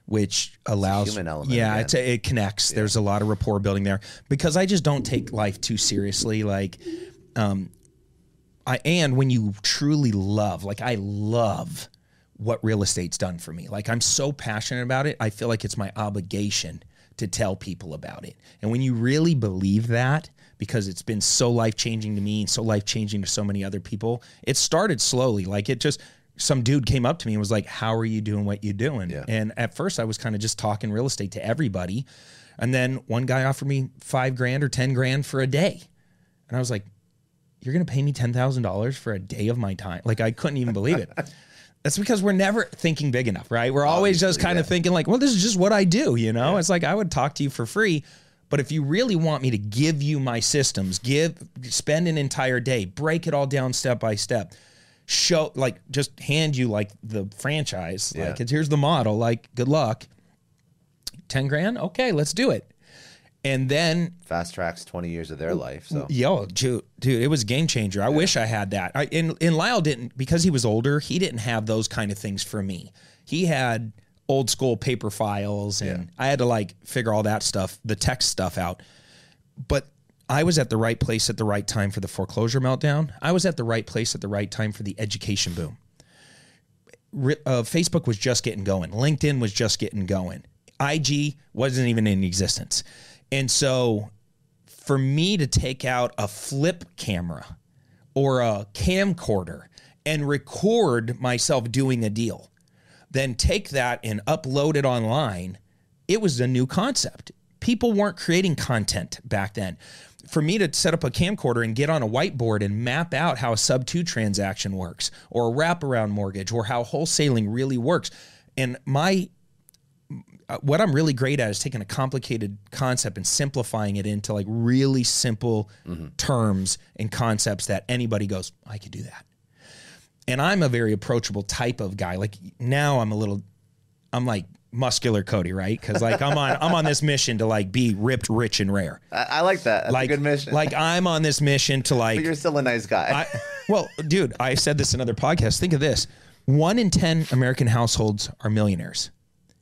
which allows human element Yeah, again. it's a, it connects. There's a lot of rapport building there because I just don't take life too seriously. Like um, I and when you truly love, like I love what real estate's done for me. Like I'm so passionate about it, I feel like it's my obligation to tell people about it. And when you really believe that, because it's been so life changing to me and so life changing to so many other people, it started slowly. Like it just some dude came up to me and was like, "How are you doing what you're doing?" Yeah. And at first, I was kind of just talking real estate to everybody, and then one guy offered me five grand or ten grand for a day, and I was like, you're going to pay me $10,000 for a day of my time. Like I couldn't even believe it. That's because we're never thinking big enough, right? We're always just kind of thinking like, well, this is just what I do, you know? It's like I would talk to you for free, but if you really want me to give you my systems, give spend an entire day, break it all down step by step, show like just hand you like the franchise, Yeah. like it's here's the model, like good luck. 10 grand? Okay, let's do it. And then Fast tracks twenty years of their life. So Yo, dude, dude, it was game changer. I wish I had that. I, and, and Lyle didn't because he was older. He didn't have those kind of things for me. He had old school paper files, and I had to like figure all that stuff, the text stuff out. But I was at the right place at the right time for the foreclosure meltdown. I was at the right place at the right time for the education boom. Uh, Facebook was just getting going. LinkedIn was just getting going. IG wasn't even in existence. And so for me to take out a flip camera or a camcorder and record myself doing a deal then take that and upload it online, it was a new concept. People weren't creating content back then. For me to set up a camcorder and get on a whiteboard and map out how a sub two transaction works, or a wraparound mortgage, or how wholesaling really works, and my uh, what I'm really great at is taking a complicated concept and simplifying it into like really simple terms and concepts that anybody goes, I could do that. And I'm a very approachable type of guy. Like now I'm a little, I'm like muscular Cody, right? Because like I'm on, I'm on this mission to like be ripped, rich, and rare. I, I like that. That's Like, a good mission. like I'm on this mission to like, but you're still a nice guy. I, well, dude, I said this in other podcasts. Think of this: one in ten American households are millionaires,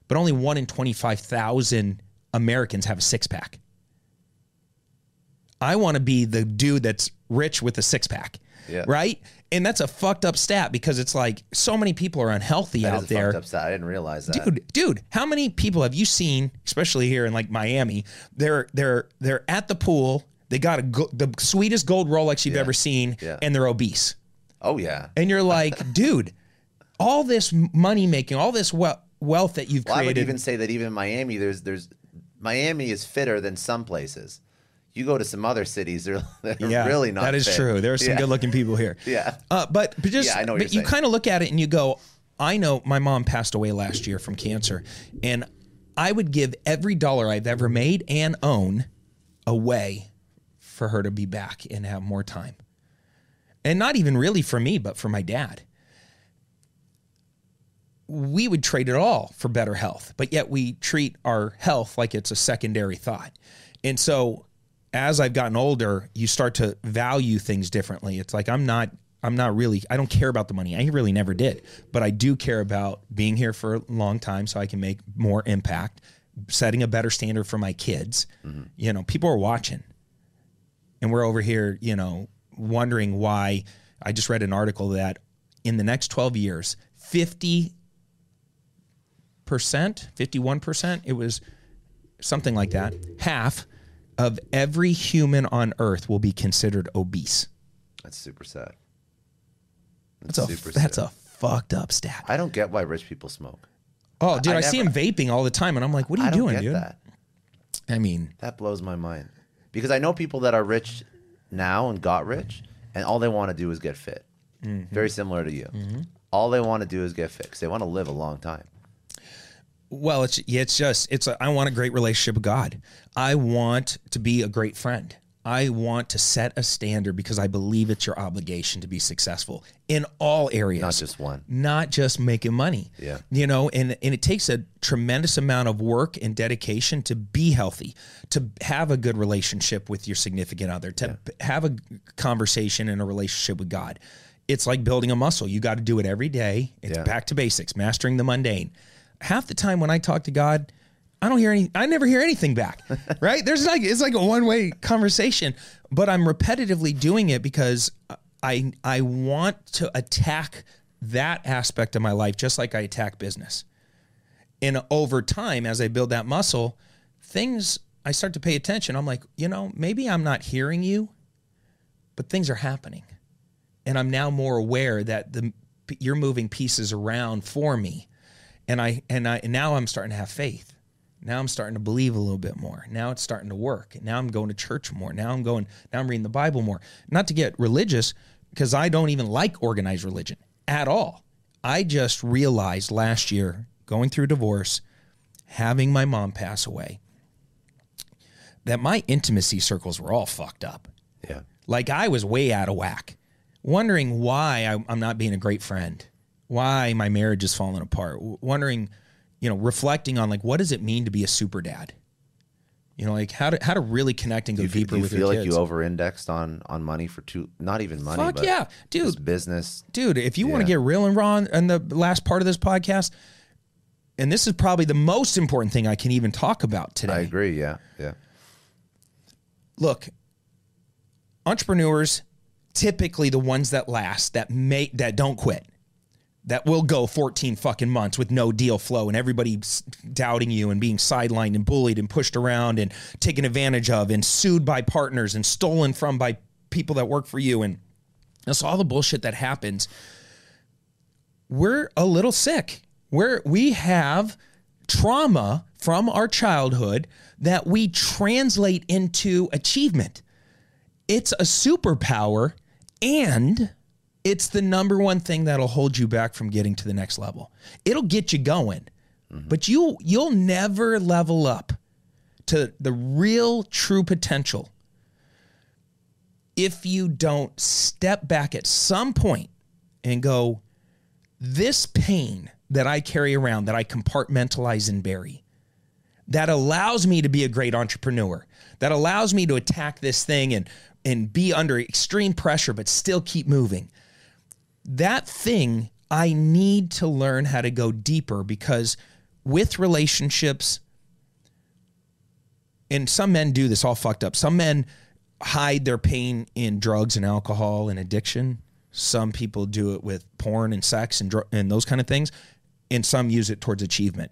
but only one in twenty-five thousand Americans have a six-pack. I want to be the dude that's rich with a six-pack, Yeah. right? And that's a fucked up stat because it's like so many people are unhealthy That out there fucked up stat. I didn't realize that. dude dude how many people have you seen especially here in like miami they're they're they're at the pool they got a go- the sweetest gold rolex you've Yeah. ever seen Yeah. and they're obese Oh yeah. and you're like dude all this money making all this we- wealth that you've Well, I would even say that even in Miami, there's there's Miami is fitter than some places. You go to some other cities, they're, they're yeah really not. that is fit. true there are some Yeah. good looking people here Yeah. uh, but but just Yeah, I know but you kind of look at it and you go i know my mom passed away last year from cancer and i would give every dollar i've ever made and own away for her to be back and have more time and not even really for me but for my dad we would trade it all for better health, but yet we treat our health like it's a secondary thought. And so as I've gotten older, you start to value things differently. It's like I'm not I'm not really I don't care about the money. I really never did, but I do care about being here for a long time so I can make more impact, setting a better standard for my kids. Mm-hmm. You know, people are watching. And we're over here, you know, wondering why I just read an article that in the next 12 years, 50 percent, 51 percent, it was something like that. Half of every human on earth will be considered obese. That's super sad. That's a super that's sad. a fucked up stat. I don't get why rich people smoke. Oh, dude, I, I see him vaping all the time, and I'm like, what are you I don't doing, get dude? that. I mean, That blows my mind. Because I know people that are rich now and got rich, and all they want to do is get fit. Mm-hmm. Very similar to you. All they want to do is get fit they want to live a long time. Well, it's it's just it's a, I want a great relationship with God. I want to be a great friend. I want to set a standard because I believe it's your obligation to be successful in all areas, Not just one. not just making money. Yeah. you know, and and it takes a tremendous amount of work and dedication to be healthy, to have a good relationship with your significant other, to b- have a conversation and a relationship with God. It's like building a muscle. You got to do it every day. It's Yeah. back to basics, mastering the mundane. Half the time when I talk to God, I don't hear any. I never hear anything back. right? There's like it's like a one way conversation, but I'm repetitively doing it because I I want to attack that aspect of my life just like I attack business. And over time, as I build that muscle, things I start to pay attention. I'm like, you know, maybe I'm not hearing you, but things are happening, and I'm now more aware that the you're moving pieces around for me, and I and I and now I'm starting to have faith. Now I'm starting to believe a little bit more. Now it's starting to work. Now I'm going to church more. Now I'm going. Now I'm reading the Bible more. Not to get religious, because I don't even like organized religion at all. I just realized last year, going through divorce, having my mom pass away, that my intimacy circles were all fucked up. Yeah. Like I was way out of whack, wondering why I'm not being a great friend, why my marriage is falling apart, wondering, you know, reflecting on like what does it mean to be a super dad? You know, like how to how to really connect and go you, deeper do you with feel your like kids. you over-indexed on on money for two? Not even money, Fuck but yeah, dude. just business. dude, if you want to get real and raw in the last part of this podcast, and this is probably the most important thing I can even talk about today. I agree. Yeah, yeah. look, entrepreneurs typically the ones that last, that make that don't quit, that will go 14 fucking months with no deal flow and everybody doubting you and being sidelined and bullied and pushed around and taken advantage of and sued by partners and stolen from by people that work for you and that's all the bullshit that happens. We're a little sick. Where we have trauma from our childhood that we translate into achievement. It's a superpower and it's the number one thing that'll hold you back from getting to the next level. It'll get you going, mm-hmm. but you you'll never level up to the real true potential if you don't step back at some point and go, this pain that I carry around, that I compartmentalize and bury, that allows me to be a great entrepreneur, that allows me to attack this thing and and be under extreme pressure but still keep moving. That thing I need to learn how to go deeper because with relationships and some men do this all fucked up. Some men hide their pain in drugs and alcohol and addiction. Some people do it with porn and sex and dr- and those kind of things, and some use it towards achievement.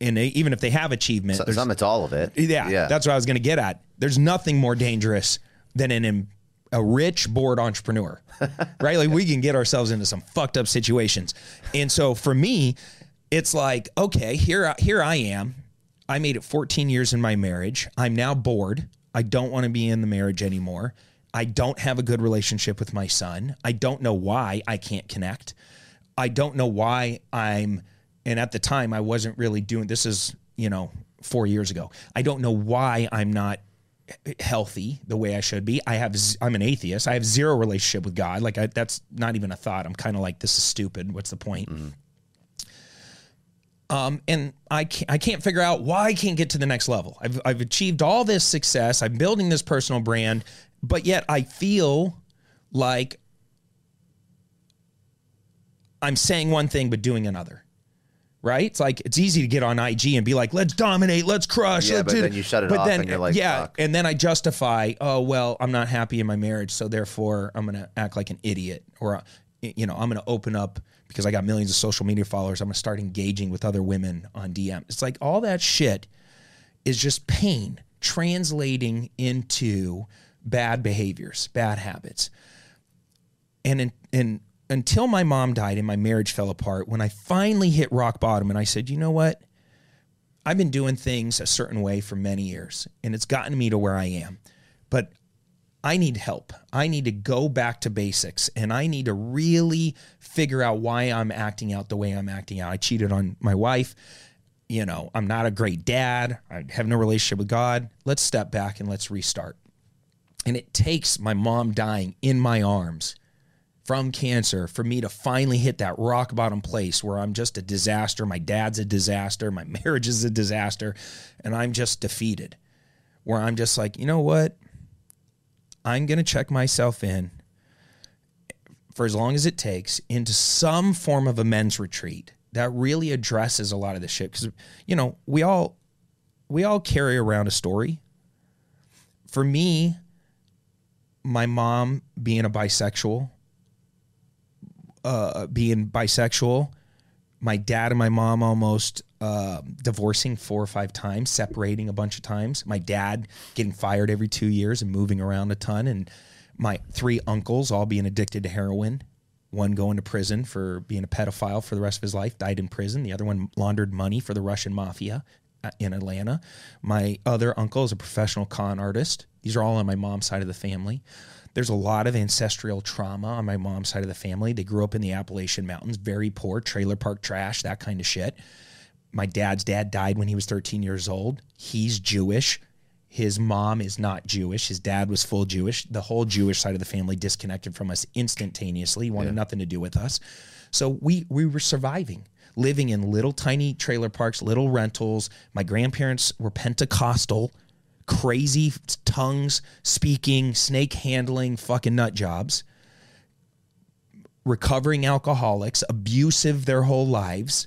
And they, even if they have achievement, So- there's- Some it's all of it. yeah, yeah. that's what I was going to get at. There's nothing more dangerous than an a rich bored entrepreneur, right? Like we can get ourselves into some fucked up situations. And so for me, it's like, okay, here I- here I am. I made it 14 years in my marriage. I'm now bored. I don't want to be in the marriage anymore. I don't have a good relationship with my son. I don't know why I can't connect. I don't know why I'm, and at the time I wasn't really doing this is, you know, four years ago. I don't know why I'm not healthy the way I should be. I have, z- I'm an atheist. I have zero relationship with God. Like I, that's not even a thought. I'm kind of like, this is stupid. What's the point? Um, and I can't, I can't figure out why I can't get to the next level. I've, I've achieved all this success. I'm building this personal brand, but yet I feel like I'm saying one thing but doing another. Right? It's like it's easy to get on IG and be like, "Let's dominate, let's crush." Yeah, let's but do-" then you shut it off and you're like, "Yeah," "Fuck." and then I justify, "Oh well, I'm not happy in my marriage, so therefore I'm gonna act like an idiot," or you know, I'm gonna open up because I got millions of social media followers. I'm gonna start engaging with other women on DM. It's like all that shit is just pain translating into bad behaviors, bad habits. And in, in, until my mom died and my marriage fell apart, when I finally hit rock bottom and I said, you know what? I've been doing things a certain way for many years and it's gotten me to where I am. But I need help. I need to go back to basics and I need to really figure out why I'm acting out the way I'm acting out. I cheated on my wife. You know, I'm not a great dad. I have no relationship with God. Let's step back and let's restart. And it takes my mom dying in my arms from cancer for me to finally hit that rock bottom place where I'm just a disaster. My dad's a disaster. My marriage is a disaster. And I'm just defeated. Where I'm just like, you know what? I'm going to check myself in for as long as it takes into some form of a men's retreat that really addresses a lot of this shit. Because, you know, we all. We all carry around a story. For me, my mom being a bisexual, uh, being bisexual, my dad and my mom almost uh, divorcing four or five times, separating a bunch of times. My dad getting fired every two years and moving around a ton, and my three uncles all being addicted to heroin. One going to prison for being a pedophile for the rest of his life, died in prison. The other one laundered money for the Russian mafia uh, in Atlanta. My other uncle is a professional con artist. These are all on my mom's side of the family. There's a lot of ancestral trauma on my mom's side of the family. They grew up in the Appalachian Mountains, very poor, trailer park trash, that kind of shit. My dad's dad died when he was 13 years old. He's Jewish. His mom is not Jewish. His dad was full Jewish. The whole Jewish side of the family disconnected from us instantaneously, wanted nothing to do with us. So we we were surviving, living in little tiny trailer parks, little rentals. My grandparents were Pentecostal, crazy tongues speaking, snake handling, fucking nut jobs. Recovering alcoholics, abusive their whole lives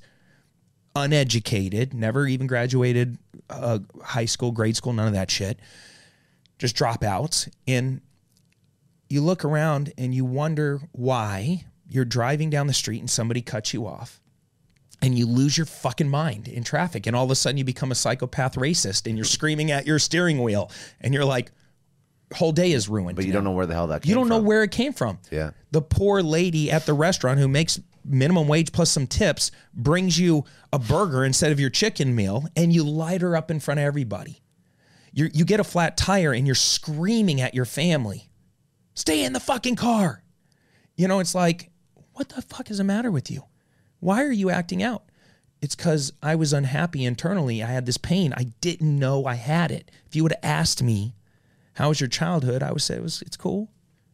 uneducated, never even graduated uh, high school, grade school, none of that shit. Just dropouts. And you look around and you wonder why you're driving down the street and somebody cuts you off and you lose your fucking mind in traffic. And all of a sudden you become a psychopath racist and you're screaming at your steering wheel and you're like, whole day is ruined. But you now. don't know where the hell that came You don't know where it came from. Yeah. The poor lady at the restaurant who makes minimum wage plus some tips brings you a burger instead of your chicken meal and you light her up in front of everybody. you you get a flat tire and you're screaming at your family, stay in the fucking car. You know, it's like, what the fuck is the matter with you? Why are you acting out? It's because I was unhappy internally. I had this pain. I didn't know I had it. If you would have asked me, how was your childhood? I would say it was it's cool.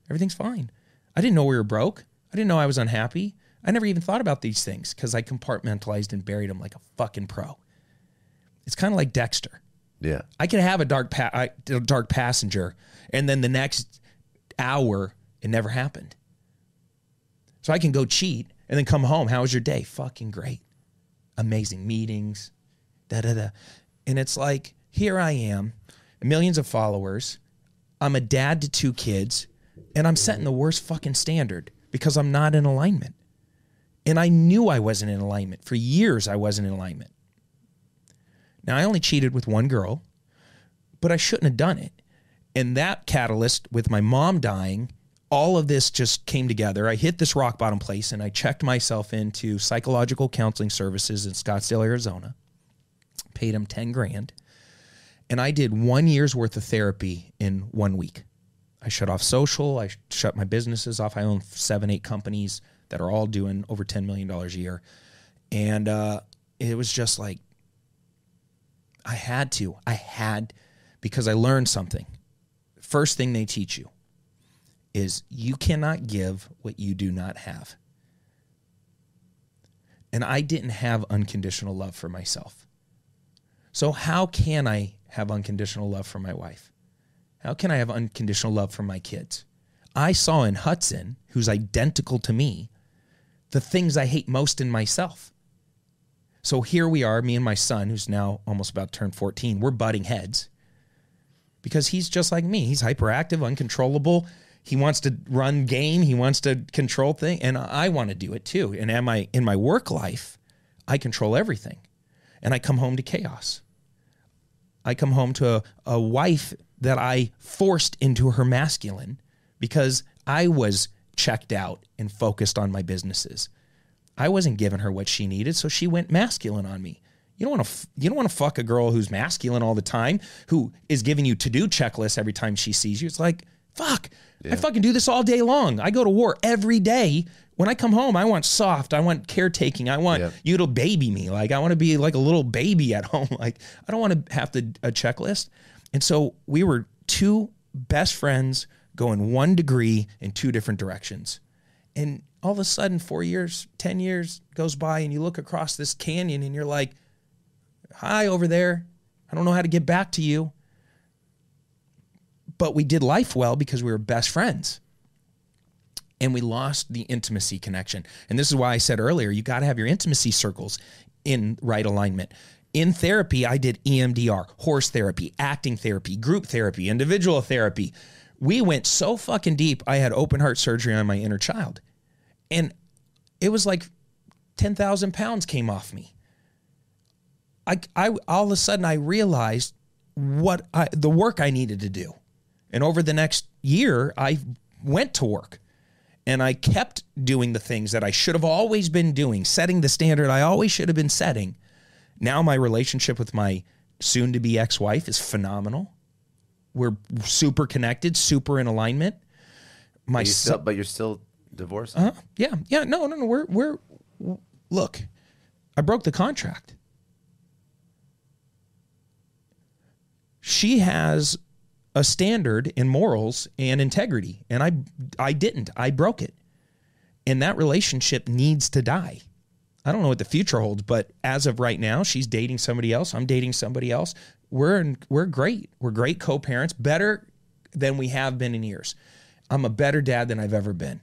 Everything's fine. I didn't know we were broke. I didn't know I was unhappy. I never even thought about these things because I compartmentalized and buried them like a fucking pro. It's kind of like Dexter. Yeah. I could have a dark pa- I- dark passenger, and then the next hour it never happened. So I can go cheat and then come home. How was your day? Fucking great, amazing meetings, da da da, and it's like here I am, millions of followers. I'm a dad to two kids, and I'm setting the worst fucking standard because I'm not in alignment. And I knew I wasn't in alignment. For years, I wasn't in alignment. Now, I only cheated with one girl, but I shouldn't have done it. And that catalyst with my mom dying, all of this just came together. I hit this rock bottom place and I checked myself into psychological counseling services in Scottsdale, Arizona, paid them 10 grand. And I did one year's worth of therapy in one week. I shut off social, I shut my businesses off. I own seven, eight companies that are all doing over $10 million a year. And uh, it was just like, I had to. I had because I learned something. First thing they teach you is you cannot give what you do not have. And I didn't have unconditional love for myself. So, how can I have unconditional love for my wife? How can I have unconditional love for my kids? I saw in Hudson, who's identical to me, the things I hate most in myself. So here we are, me and my son, who's now almost about to turn 14, we're butting heads because he's just like me. He's hyperactive, uncontrollable. He wants to run game, he wants to control things, and I want to do it too. And am I in my work life, I control everything. And I come home to chaos. I come home to a, a wife that I forced into her masculine because I was checked out and focused on my businesses. I wasn't giving her what she needed, so she went masculine on me. You don't want to you don't want to fuck a girl who's masculine all the time, who is giving you to-do checklists every time she sees you. It's like, fuck. I fucking do this all day long. I go to war every day. When I come home, I want soft. I want caretaking. I want Yep. you to baby me. Like I want to be like a little baby at home. Like I don't want to have to a checklist. And so we were two best friends going one degree in two different directions. And all of a sudden, four years, 10 years goes by, and you look across this canyon and you're like, Hi, over there. I don't know how to get back to you. But we did life well because we were best friends. And we lost the intimacy connection. And this is why I said earlier, you got to have your intimacy circles in right alignment. In therapy, I did EMDR, horse therapy, acting therapy, group therapy, individual therapy. We went so fucking deep. I had open heart surgery on my inner child. And it was like 10,000 pounds came off me. I, I all of a sudden I realized what I, the work I needed to do. And over the next year, I went to work and I kept doing the things that I should have always been doing, setting the standard I always should have been setting. Now my relationship with my soon to be ex-wife is phenomenal. We're super connected, super in alignment. My You son- still, but you're still divorced. Uh-huh. yeah, yeah, no, no, no. We're we're look. I broke the contract. She has a standard in morals and integrity, and I I didn't. I broke it, and that relationship needs to die. I don't know what the future holds, but as of right now, she's dating somebody else. I'm dating somebody else. We're in, we're great. We're great co-parents, better than we have been in years. I'm a better dad than I've ever been.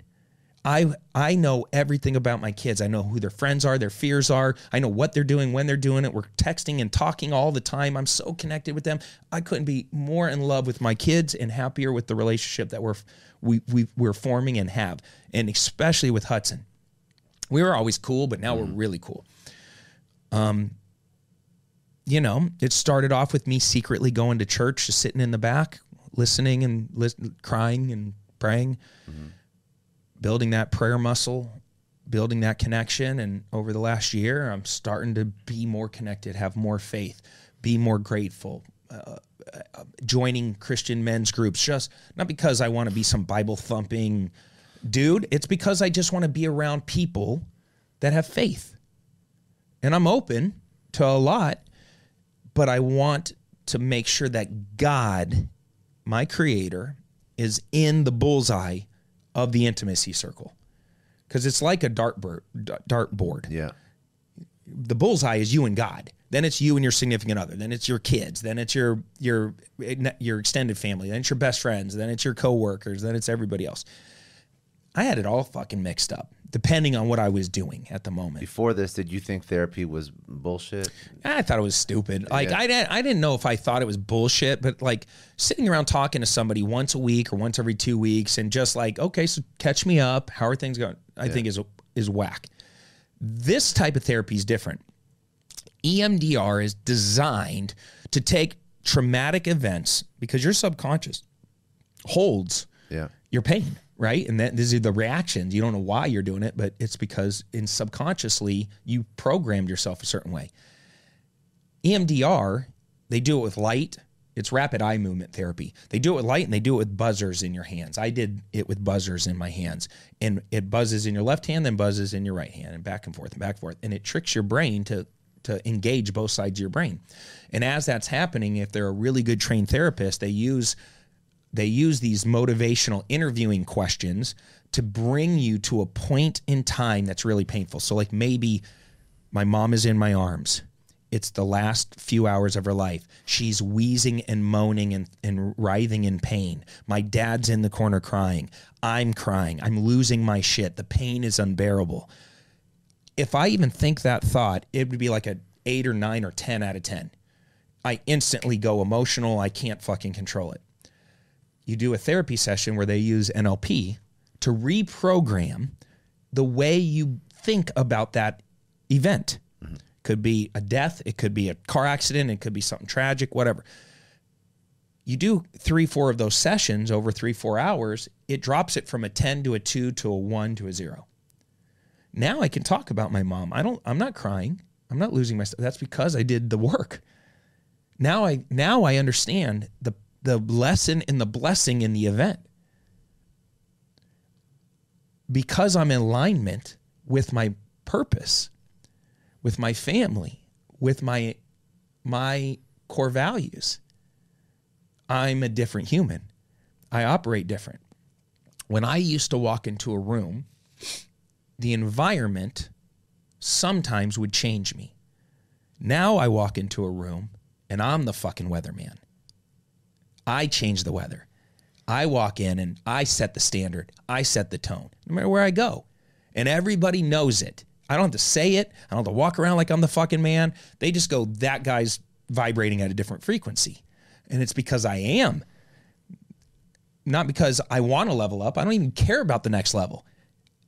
I I know everything about my kids. I know who their friends are, their fears are. I know what they're doing, when they're doing it. We're texting and talking all the time. I'm so connected with them. I couldn't be more in love with my kids and happier with the relationship that we're we, we we're forming and have, and especially with Hudson. We were always cool, but now we're really cool. Um, you know, it started off with me secretly going to church, just sitting in the back, listening and crying and praying building that prayer muscle building that connection. And over the last year, I'm starting to be more connected, have more faith, be more grateful, uh, uh, joining Christian men's groups. Just not because I want to be some Bible thumping dude, it's because I just want to be around people that have faith. And I'm open to a lot, but I want to make sure that God, my creator, is in the bullseye of the intimacy circle. Because it's like a dartboard. Dartboard. Yeah. The bullseye is you and God. Then it's you and your significant other. Then it's your kids. Then it's your your your extended family. Then it's your best friends. Then it's your coworkers. Then it's everybody else. I had it all fucking mixed up, depending on what I was doing at the moment. Before this, did you think therapy was bullshit? I thought it was stupid. Like Yeah. I didn't, I didn't know if I thought it was bullshit, but like sitting around talking to somebody once a week or once every two weeks, and just like, okay, so catch me up. How are things going? I think is is whack. This type of therapy is different. EMDR is designed to take traumatic events because your subconscious holds Yeah. your pain, right? And that these are the reactions. You don't know why you're doing it, but it's because in subconsciously you programmed yourself a certain way. EMDR, they do it with light. It's rapid eye movement therapy. They do it with light and they do it with buzzers in your hands. I did it with buzzers in my hands. And it buzzes in your left hand, then buzzes in your right hand, and back and forth and back and forth. And it tricks your brain to to engage both sides of your brain. And as that's happening, if they're a really good trained therapist, they use they use these motivational interviewing questions to bring you to a point in time that's really painful. So, like maybe my mom is in my arms. It's the last few hours of her life. She's wheezing and moaning and, and writhing in pain. My dad's in the corner crying. I'm crying. I'm losing my shit. The pain is unbearable. If I even think that thought, it would be like a eight or nine or 10 out of 10. I instantly go emotional. I can't fucking control it you do a therapy session where they use NLP to reprogram the way you think about that event. Mm-hmm. Could be a death, it could be a car accident, it could be something tragic, whatever. You do three, four of those sessions over three, four hours, it drops it from a 10 to a 2 to a 1 to a 0. Now I can talk about my mom. I don't I'm not crying. I'm not losing my That's because I did the work. Now I now I understand the the lesson and the blessing in the event. Because I'm in alignment with my purpose, with my family, with my my core values. I'm a different human. I operate different. When I used to walk into a room, the environment sometimes would change me. Now I walk into a room and I'm the fucking weatherman. I change the weather. I walk in and I set the standard. I set the tone, no matter where I go. And everybody knows it. I don't have to say it. I don't have to walk around like I'm the fucking man. They just go, that guy's vibrating at a different frequency. And it's because I am. Not because I want to level up. I don't even care about the next level.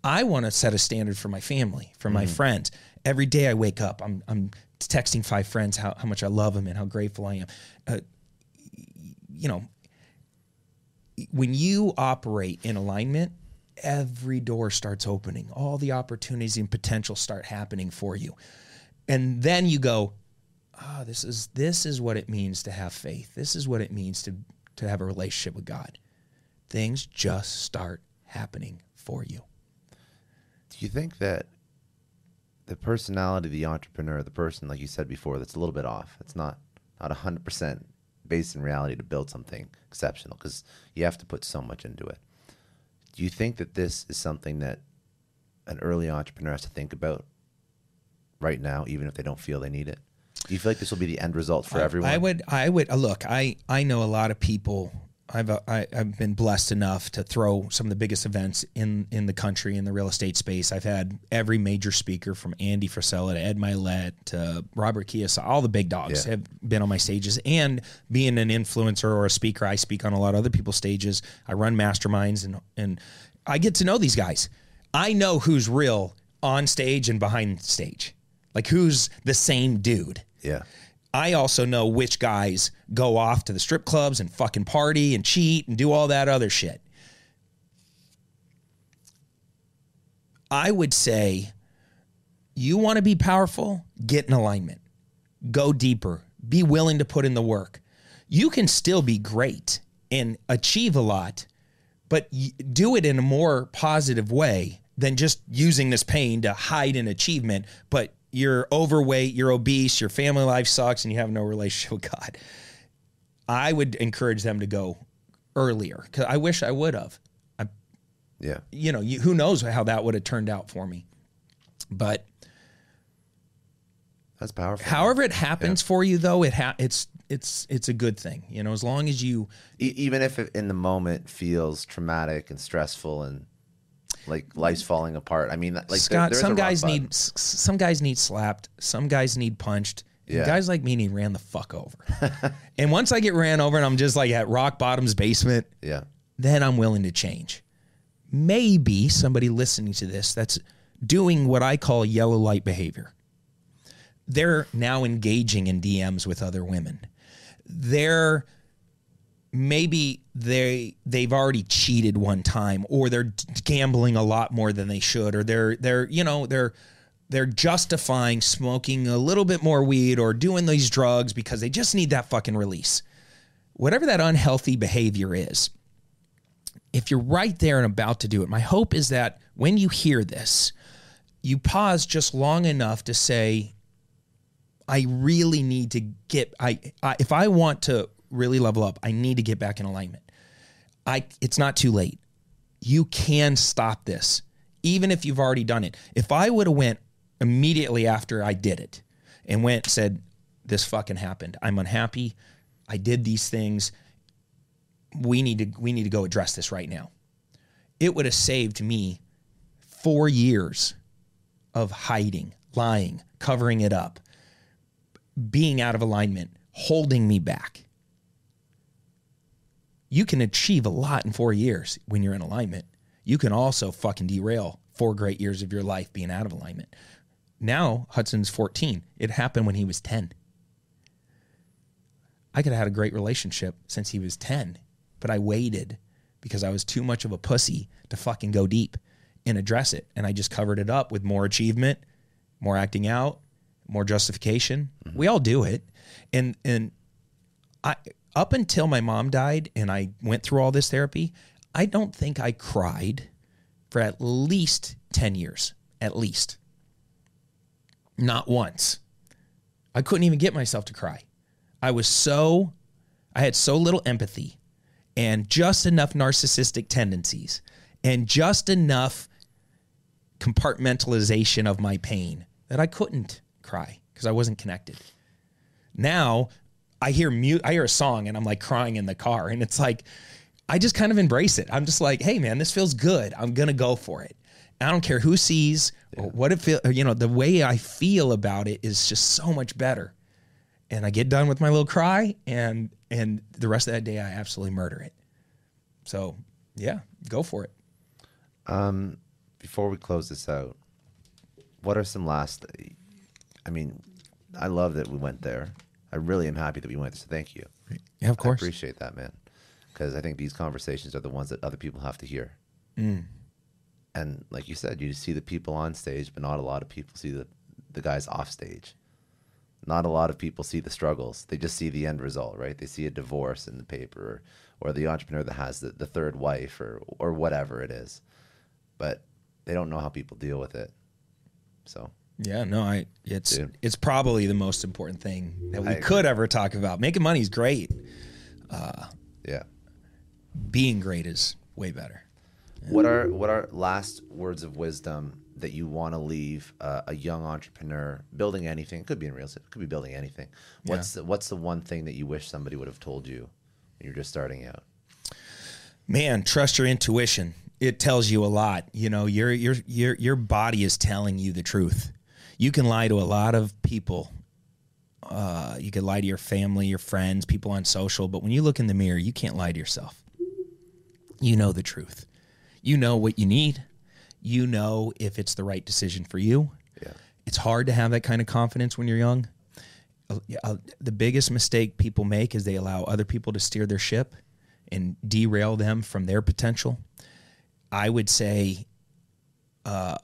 I want to set a standard for my family, for my friends. Every day I wake up, I'm, I'm texting five friends how, how much I love them and how grateful I am. Uh, you know, when you operate in alignment, every door starts opening. All the opportunities and potential start happening for you. And then you go, ah, this is this is what it means to have faith. This is what it means to to have a relationship with God. Things just start happening for you. Do you think that the personality of the entrepreneur, the person, like you said before, that's a little bit off, it's not not hundred percent based in reality to build something exceptional because you have to put so much into it. Do you think that this is something that an early entrepreneur has to think about right now, even if they don't feel they need it? Do you feel like this will be the end result for everyone? I would, I would uh, look. I I know a lot of people. I've uh, I, I've been blessed enough to throw some of the biggest events in in the country in the real estate space. I've had every major speaker from Andy Frisella to Ed Mylett to Robert Kiyosaki. All the big dogs Yeah. have been on my stages. And being an influencer or a speaker, I speak on a lot of other people's stages. I run masterminds and and I get to know these guys. I know who's real on stage and behind stage. Like who's the same dude. yeah. I also know which guys go off to the strip clubs and fucking party and cheat and do all that other shit. I would say you want to be powerful, get in alignment. Go deeper. Be willing to put in the work. You can still be great and achieve a lot, but do it in a more positive way than just using this pain to hide an achievement. But you're overweight, you're obese, your family life sucks, and you have no relationship with God. I would encourage them to go earlier because I wish I would have. I, Yeah. you know, you, who knows how that would have turned out for me. But That's powerful. however it happens for you, though, it ha- it's it's it's a good thing. You know, as long as you E- even if it in the moment feels traumatic and stressful and like life's falling apart. I mean, like Scott, there some guys need s- some guys need slapped, some guys need punched. Yeah. Guys like me need ran the fuck over. and once I get ran over and I'm just like at rock bottom's basement, Yeah. then I'm willing to change. Maybe somebody listening to this that's doing what I call yellow light behavior. They're now engaging in DMs with other women. They're maybe they they've already cheated one time or they're gambling a lot more than they should or they're they're you know they're they're justifying smoking a little bit more weed or doing these drugs because they just need that fucking release. Whatever that unhealthy behavior is, if you're right there and about to do it, my hope is that when you hear this, you pause just long enough to say, I really need to get I, I if I want to really level up, I need to get back in alignment. I it's not too late. You can stop this even if you've already done it. If I would have went immediately after I did it and went said this fucking happened. I'm unhappy. I did these things. We need to we need to go address this right now. It would have saved me 4 years of hiding, lying, covering it up, being out of alignment, holding me back. You can achieve a lot in four years when you're in alignment. You can also fucking derail four great years of your life being out of alignment. Now Hudson's 14. It happened when he was 10. I could have had a great relationship since he was 10, but I waited because I was too much of a pussy to fucking go deep and address it. And I just covered it up with more achievement, more acting out, more justification. Mm-hmm. We all do it. And and I up until my mom died and I went through all this therapy, I don't think I cried for at least 10 years. At least. Not once. I couldn't even get myself to cry. I was so I had so little empathy and just enough narcissistic tendencies and just enough compartmentalization of my pain that I couldn't cry because I wasn't connected. Now I hear mute I hear a song and I'm like crying in the car and it's like I just kind of embrace it. I'm just like, hey man, this feels good. I'm gonna go for it. I don't care who sees or what it feel. You know, the way I feel about it is just so much better. And I get done with my little cry, and and the rest of that day I absolutely murder it. So yeah, go for it. Um, Before we close this out, what are some last? I mean, I love that we went there. I really am happy that we went. So thank you. Yeah, of I course. appreciate that, man. Because I think these conversations are the ones that other people have to hear. Mm. And like you said, you see the people on stage, but not a lot of people see the, the guys off stage. Not a lot of people see the struggles. They just see the end result, right? They see a divorce in the paper or, or the entrepreneur that has the, the third wife or, or whatever it is. But they don't know how people deal with it. So, Yeah, no, I it's Dude. it's probably the most important thing that we I agree. could ever talk about. Making money is great. yeah. Being great is way better. What are what are last words of wisdom that you want to leave uh, a young entrepreneur building anything? It could be in real estate. It could be building anything. What's the, what's the one thing that you wish somebody would have told you when you're just starting out? Man, trust your intuition. It tells you a lot. You know, your your your your body is telling you the truth. You can lie to a lot of people. Uh, you can lie to your family, your friends, people on social, but when you look in the mirror, you can't lie to yourself. You know the truth. You know what you need. You know if it's the right decision for you. Yeah. It's hard to have that kind of confidence when you're young. Uh, uh, The biggest mistake people make is they allow other people to steer their ship and derail them from their potential. I would say uh,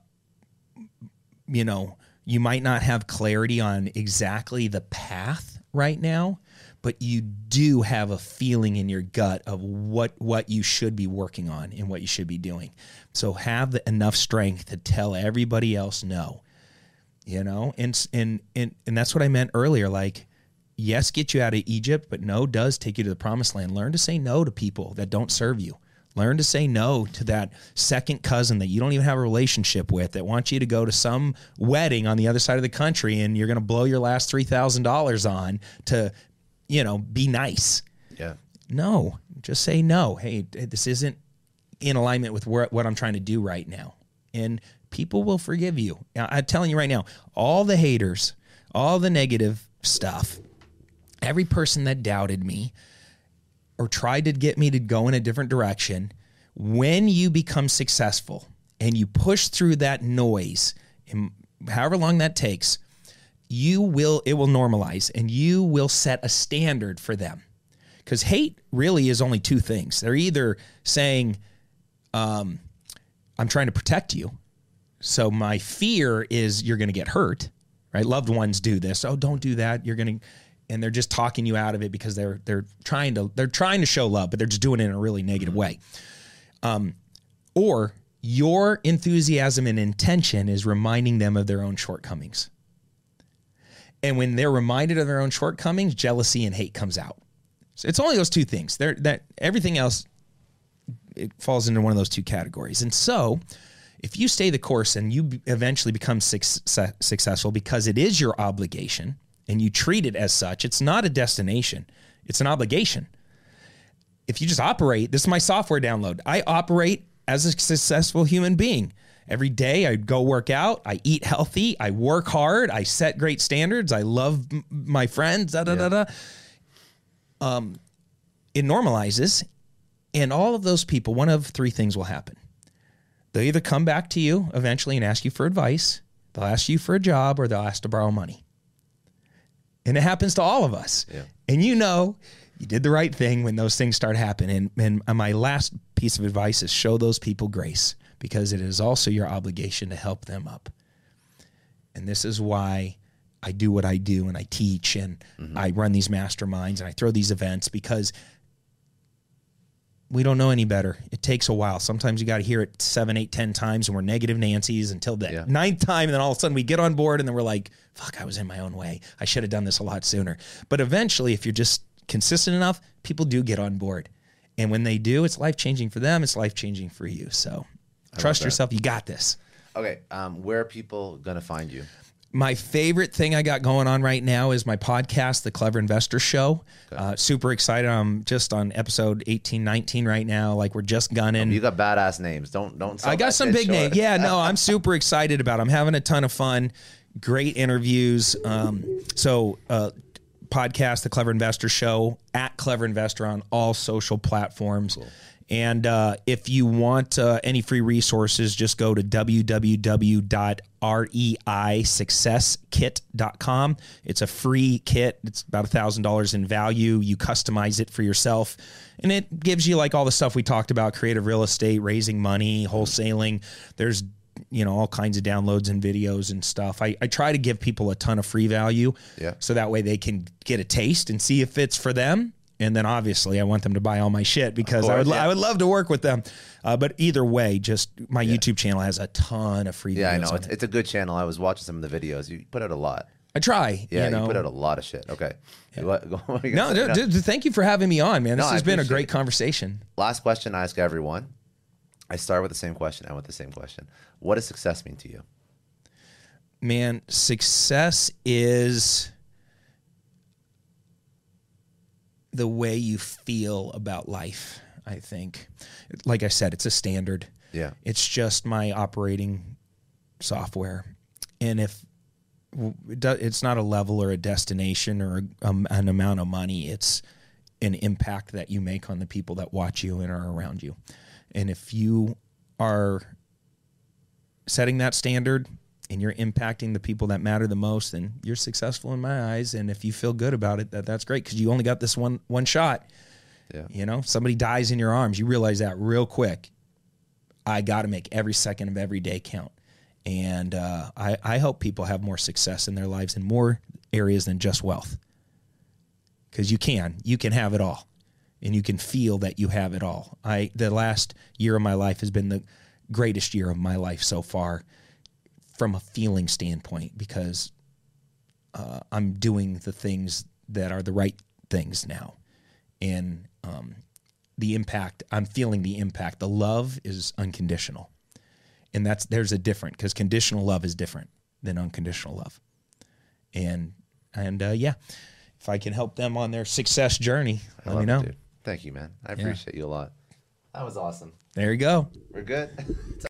you know, you might not have clarity on exactly the path right now, but you do have a feeling in your gut of what what you should be working on and what you should be doing. So have the, enough strength to tell everybody else no. You know, and and and and that's what I meant earlier. Like, yes, get you out of Egypt, but no does take you to the promised land. Learn to say no to people that don't serve you. Learn to say no to that second cousin that you don't even have a relationship with that wants you to go to some wedding on the other side of the country and you're going to blow your last $3,000 on to, you know, be nice. Yeah. No, just say no. Hey, this isn't in alignment with what I'm trying to do right now. And people will forgive you. I'm telling you right now, all the haters, all the negative stuff, every person that doubted me or tried to get me to go in a different direction, when you become successful and you push through that noise, and however long that takes, you will it will normalize and you will set a standard for them. Because hate really is only two things. They're either saying, um, I'm trying to protect you. So my fear is you're going to get hurt, right? Loved ones do this. Oh, don't do that. You're going to, and they're just talking you out of it because they're they're trying to they're trying to show love, but they're just doing it in a really negative way. Um, or your enthusiasm and intention is reminding them of their own shortcomings. And when they're reminded of their own shortcomings, jealousy and hate comes out. So it's only those two things. There that everything else it falls into one of those two categories. And so, if you stay the course and you eventually become success, successful because it is your obligation and you treat it as such, it's not a destination, it's an obligation. If you just operate, this is my software download. I operate as a successful human being. Every day I go work out, I eat healthy, I work hard, I set great standards, I love m- my friends, da da da da. Um, it normalizes and all of those people, one of three things will happen. They'll either come back to you eventually and ask you for advice, they'll ask you for a job, or they'll ask to borrow money. And it happens to all of us. Yeah. And you know, you did the right thing when those things start happening. And, and my last piece of advice is show those people grace because it is also your obligation to help them up. And this is why I do what I do and I teach and mm-hmm. I run these masterminds and I throw these events because we don't know any better. It takes a while. Sometimes you got to hear it seven, eight, ten times, and we're negative Nancy's until the yeah. ninth time, and then all of a sudden we get on board, and then we're like, "Fuck, I was in my own way. I should have done this a lot sooner." But eventually, if you're just consistent enough, people do get on board, and when they do, it's life changing for them. It's life changing for you. So, trust yourself. You got this. Okay, um, where are people gonna find you? My favorite thing I got going on right now is my podcast, The Clever Investor Show. Okay. Uh, super excited. I'm just on episode 18, 19 right now. Like we're just gunning. Oh, you got badass names. Don't don't. I got some big names. Yeah, no, I'm super excited about. It. I'm having a ton of fun. Great interviews. Um, so. Uh, podcast, The Clever Investor Show, at Clever Investor on all social platforms. Cool. And uh, if you want uh, any free resources, just go to www.reisuccesskit.com. It's a free kit. It's about $1,000 in value. You customize it for yourself. And it gives you like all the stuff we talked about creative real estate, raising money, wholesaling. There's you know all kinds of downloads and videos and stuff. I, I try to give people a ton of free value, yeah. So that way they can get a taste and see if it's for them and then obviously I want them to buy all my shit because course, I would yeah. I would love to work with them. Uh, but either way, just my yeah. YouTube channel has a ton of free. Yeah, I know it's, it. it's, a good channel. I was watching some of the videos. You put out a lot. I try. Yeah, you, know? you put out a lot of shit. Okay. Yeah. No, dude, dude, thank you for having me on, man. This no, has been a great conversation. Last question I ask everyone. I start with the same question. I want the same question. What does success mean to you? Man, success is the way you feel about life. I think, like I said, it's a standard. Yeah, it's just my operating software, and if it's not a level or a destination or um, an amount of money, it's an impact that you make on the people that watch you and are around you. And if you are setting that standard and you're impacting the people that matter the most, then you're successful in my eyes. And if you feel good about it, that that's great because you only got this one one shot. Yeah. You know, somebody dies in your arms, you realize that real quick. I got to make every second of every day count. And uh, I, I hope people have more success in their lives in more areas than just wealth. Because you can, you can have it all, and you can feel that you have it all. I the last year of my life has been the greatest year of my life so far, from a feeling standpoint, because uh, I'm doing the things that are the right things now, and um, the impact. I'm feeling the impact. The love is unconditional, and that's there's a different because conditional love is different than unconditional love, and and uh, yeah, if I can help them on their success journey, I let me know. dude. Thank you, man. I appreciate you a lot. That was awesome. There you go. We're good.